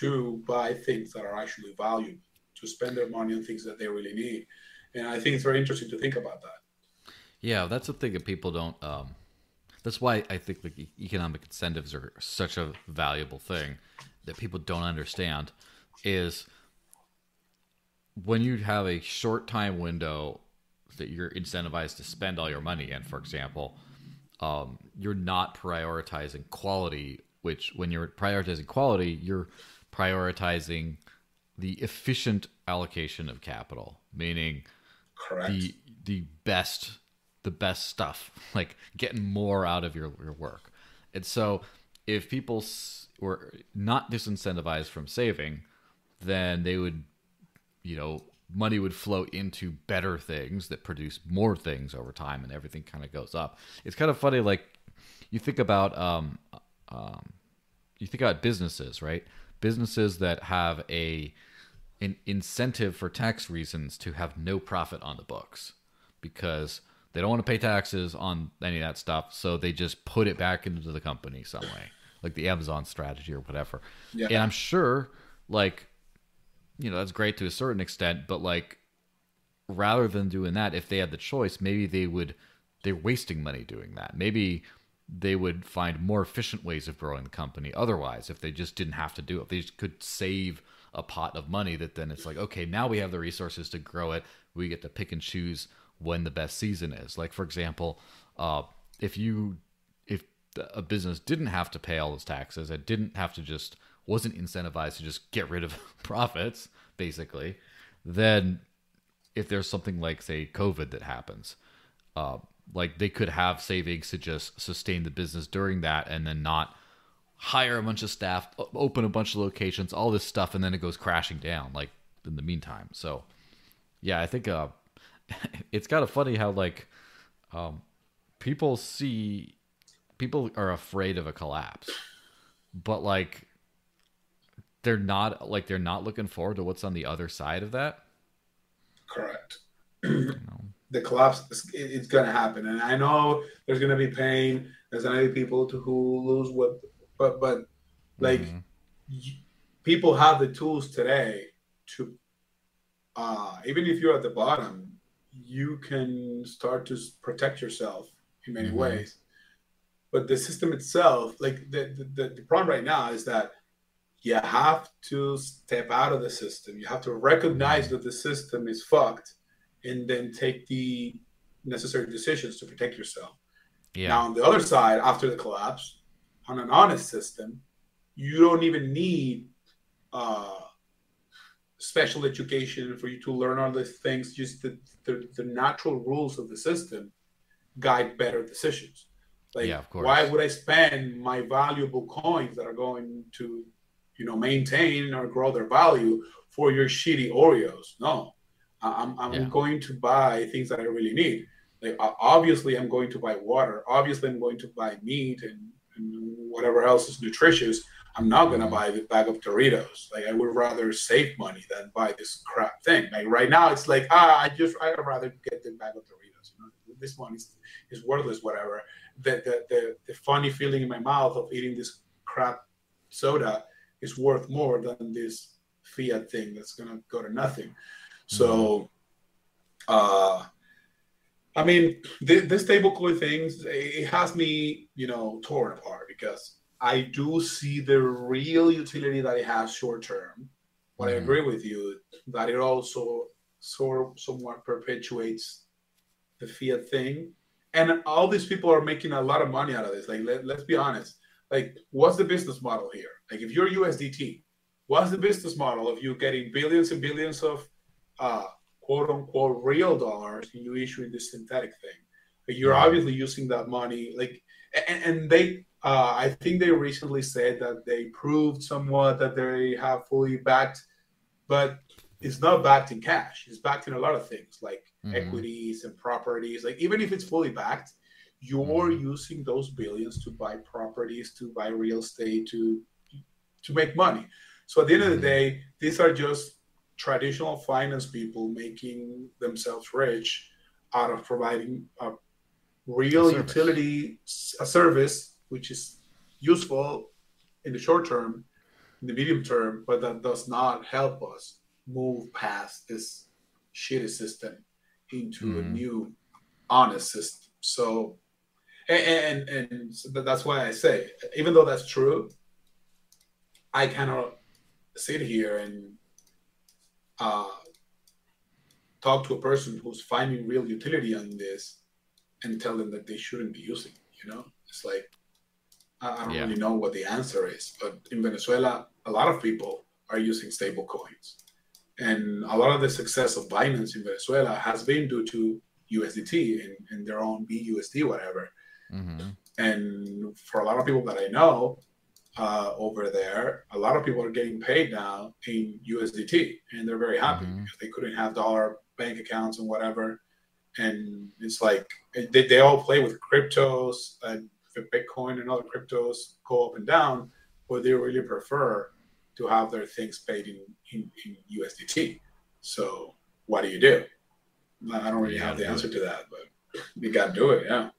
to buy things that are actually valuable, to spend their money on things that they really need. And I think it's very interesting to think about that. Yeah, that's the thing that people don't. Um, that's why I think like economic incentives are such a valuable thing that people don't understand. Is when you have a short time window that you're incentivized to spend all your money in, for example, um, you're not prioritizing quality. Which, when you're prioritizing quality, you're prioritizing the efficient allocation of capital, meaning Correct. the the best the best stuff, like getting more out of your, your work. And so if people were not disincentivized from saving, then they would, you know, money would flow into better things that produce more things over time, and everything kind of goes up. It's kind of funny, like you think about, um, um, you think about businesses, right? Businesses that have a an incentive for tax reasons to have no profit on the books because they don't want to pay taxes on any of that stuff, so they just put it back into the company some way, like the Amazon strategy or whatever. Yeah. And I'm sure, like, you know, that's great to a certain extent, but like, rather than doing that, if they had the choice, maybe they would. They're wasting money doing that. Maybe they would find more efficient ways of growing the company otherwise if they just didn't have to do it. They just could save a pot of money that then it's like, okay, now we have the resources to grow it. We get to pick and choose when the best season is. Like for example, uh, if you if a business didn't have to pay all those taxes, it didn't have to just wasn't incentivized to just get rid of profits, basically, then if there's something like say COVID that happens, uh, like they could have savings to just sustain the business during that and then not hire a bunch of staff, open a bunch of locations, all this stuff, and then it goes crashing down like in the meantime. So yeah, I think uh, it's kind of funny how like um, people see people are afraid of a collapse, but like they're not like they're not looking forward to what's on the other side of that. Correct. The collapse it's going to happen and i know there's going to be pain there's going to be people to who lose what but but like Mhm. y- people have the tools today to uh even if you're at the bottom you can start to protect yourself in many Mhm. ways. But the system itself like the, the the the problem right now is that you have to step out of the system. You have to recognize that the system is fucked and then take the necessary decisions to protect yourself. Yeah, now, on the other side, after the collapse, on an honest system, you don't even need uh, special education for you to learn all these things. Just the, the, the natural rules of the system guide better decisions. Like, Yeah, why would I spend my valuable coins that are going to, you know, maintain or grow their value for your shitty Oreos? No, I'm, I'm Yeah. going to buy things that I really need like obviously i'm going to buy water obviously i'm going to buy meat and, and whatever else is nutritious i'm not going to Mhm. buy the bag of doritos like i would rather save money than buy this crap thing. Like right now it's like ah i just i'd rather get the bag of doritos you know? This one is, is worthless whatever. The, the the the funny feeling in my mouth of eating this crap soda is worth more than this fiat thing that's going to go to nothing. So uh I mean, this, this stablecoin things, it has me, you know, torn apart because I do see the real utility that it has short term. But I Mhm. agree with you that it also sort of somewhat perpetuates the fiat thing. And all these people are making a lot of money out of this. Like, let, let's be honest. Like, what's the business model here? Like, if you're USDT, what's the business model of you getting billions and billions of uh, quote unquote real dollars and you issuing this synthetic thing. Like you're obviously using that money, like, and, and they, uh, I think they recently said that they proved somewhat that they have fully backed, but it's not backed in cash. It's backed in a lot of things like Mhm. equities and properties. Like even if it's fully backed, you're Mhm. using those billions to buy properties, to buy real estate, to to make money. So at the end of the Mhm. day, these are just traditional finance people making themselves rich out of providing a real A utility, a service which is useful in the short term, in the medium term, but that does not help us move past this shitty system into a Mhm. new honest system. So, and and, and so that's why I say, even though that's true, I cannot sit here and uh, talk to a person who's finding real utility on this and tell them that they shouldn't be using. it, You know, it's like I, don't Yeah. really know what the answer is, but in Venezuela, a lot of people are using stable coins. And a lot of the success of Binance in Venezuela has been due to USDT and, and their own BUSD, whatever. Mm-hmm. And for a lot of people that I know uh, over there, a lot of people are getting paid now in USDT, and they're very happy mm-hmm. because they couldn't have dollar bank accounts and whatever. And it's like they, they all play with cryptos and Bitcoin and other cryptos go up and down, but they really prefer to have their things paid in, in, in USDT. So what do you do? I don't really have the answer to that, but you got to do it. Yeah.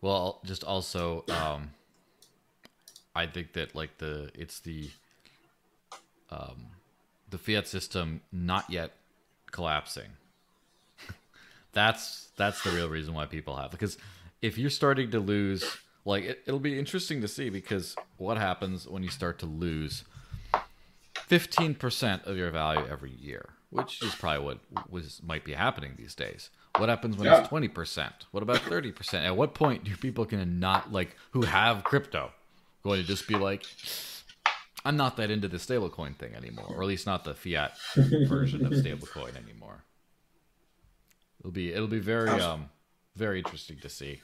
Well, just also, um, I think that like the it's the um, the fiat system not yet collapsing. that's that's the real reason why people have because if you're starting to lose, like it, it'll be interesting to see because what happens when you start to lose 15% of your value every year, which is probably what was might be happening these days. What happens when yeah. it's 20%? What about 30%? At what point do people to not like who have crypto going to just be like I'm not that into the stablecoin thing anymore, or at least not the fiat version of stablecoin anymore. It'll be it'll be very um very interesting to see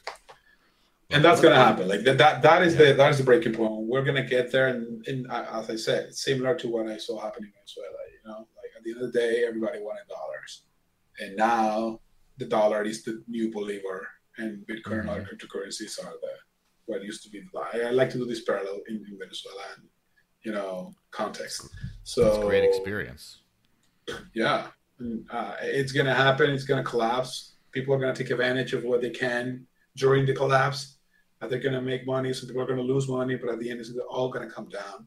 and that's going to happen. Like that, that, that is yeah. the that is the breaking point. We're going to get there, and, and as I said, it's similar to what I saw happening in Venezuela. You know, like at the end of the day, everybody wanted dollars, and now the dollar is the new believer, and Bitcoin mm-hmm. and other mm-hmm. cryptocurrencies are the what used to be. I, I like to do this parallel in, in Venezuela, and you know, context. So it's great experience. Yeah, uh, it's going to happen. It's going to collapse. People are going to take advantage of what they can during the collapse they're going to make money, some people are going to lose money, but at the end, it's all going to come down.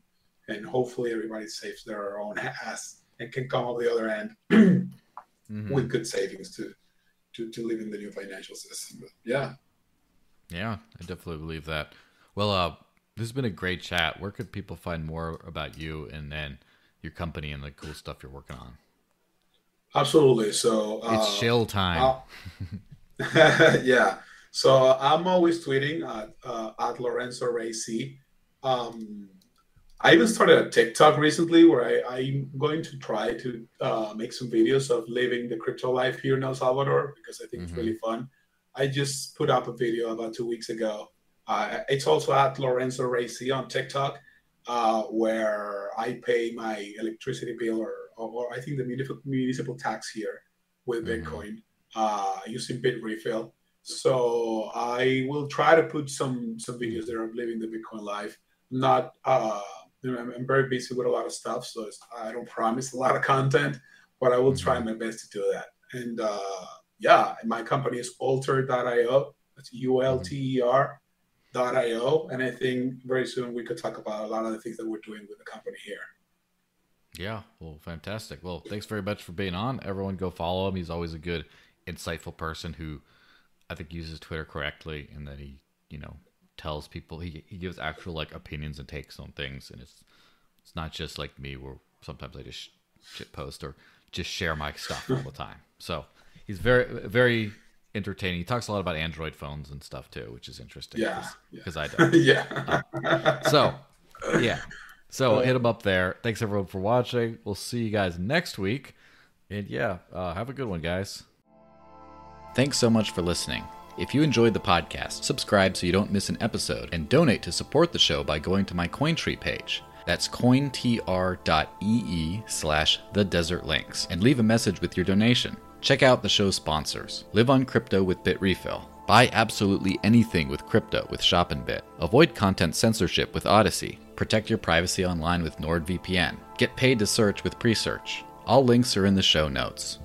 And hopefully, everybody saves their own ass and can come out the other end mm-hmm. with good savings to, to to live in the new financial system. But yeah, yeah, I definitely believe that. Well, uh, this has been a great chat. Where could people find more about you and then your company and the cool stuff you're working on? Absolutely. So uh, it's shell time. yeah. So I'm always tweeting at, uh, at Lorenzo Ray C. Um, I even started a TikTok recently where I, am going to try to uh, make some videos of living the crypto life here in El Salvador because I think mm-hmm. it's really fun. I just put up a video about two weeks ago. Uh, it's also at Lorenzo Ray C on TikTok, uh, where I pay my electricity bill or, or I think the municipal, municipal tax here with mm-hmm. Bitcoin uh, using Bitrefill. So I will try to put some some videos there of living the Bitcoin life. Not uh, I'm, I'm, very busy with a lot of stuff, so I don't promise a lot of content, but I will mm-hmm. try my best to do that. And uh, yeah, my company is ulter.io. That's U L T E R dot io, and I think very soon we could talk about a lot of the things that we're doing with the company here. Yeah, well, fantastic. Well, thanks very much for being on. Everyone, go follow him. He's always a good, insightful person who I think uses Twitter correctly, and that he you know tells people he he gives actual like opinions and takes on things, and it's it's not just like me where sometimes I just shit post or just share my stuff all the time. So he's very very entertaining. He talks a lot about Android phones and stuff too, which is interesting. Yeah, because yeah. I don't. yeah. Um, so yeah, so hit him up there. Thanks everyone for watching. We'll see you guys next week, and yeah, uh, have a good one, guys. Thanks so much for listening. If you enjoyed the podcast, subscribe so you don't miss an episode, and donate to support the show by going to my Cointree page. That's cointr.ee slash the desert lynx, and leave a message with your donation. Check out the show's sponsors. Live on crypto with Bitrefill. Buy absolutely anything with crypto with ShopinBit. Avoid content censorship with Odysee. Protect your privacy online with NordVPN. Get paid to search with Presearch. All links are in the show notes.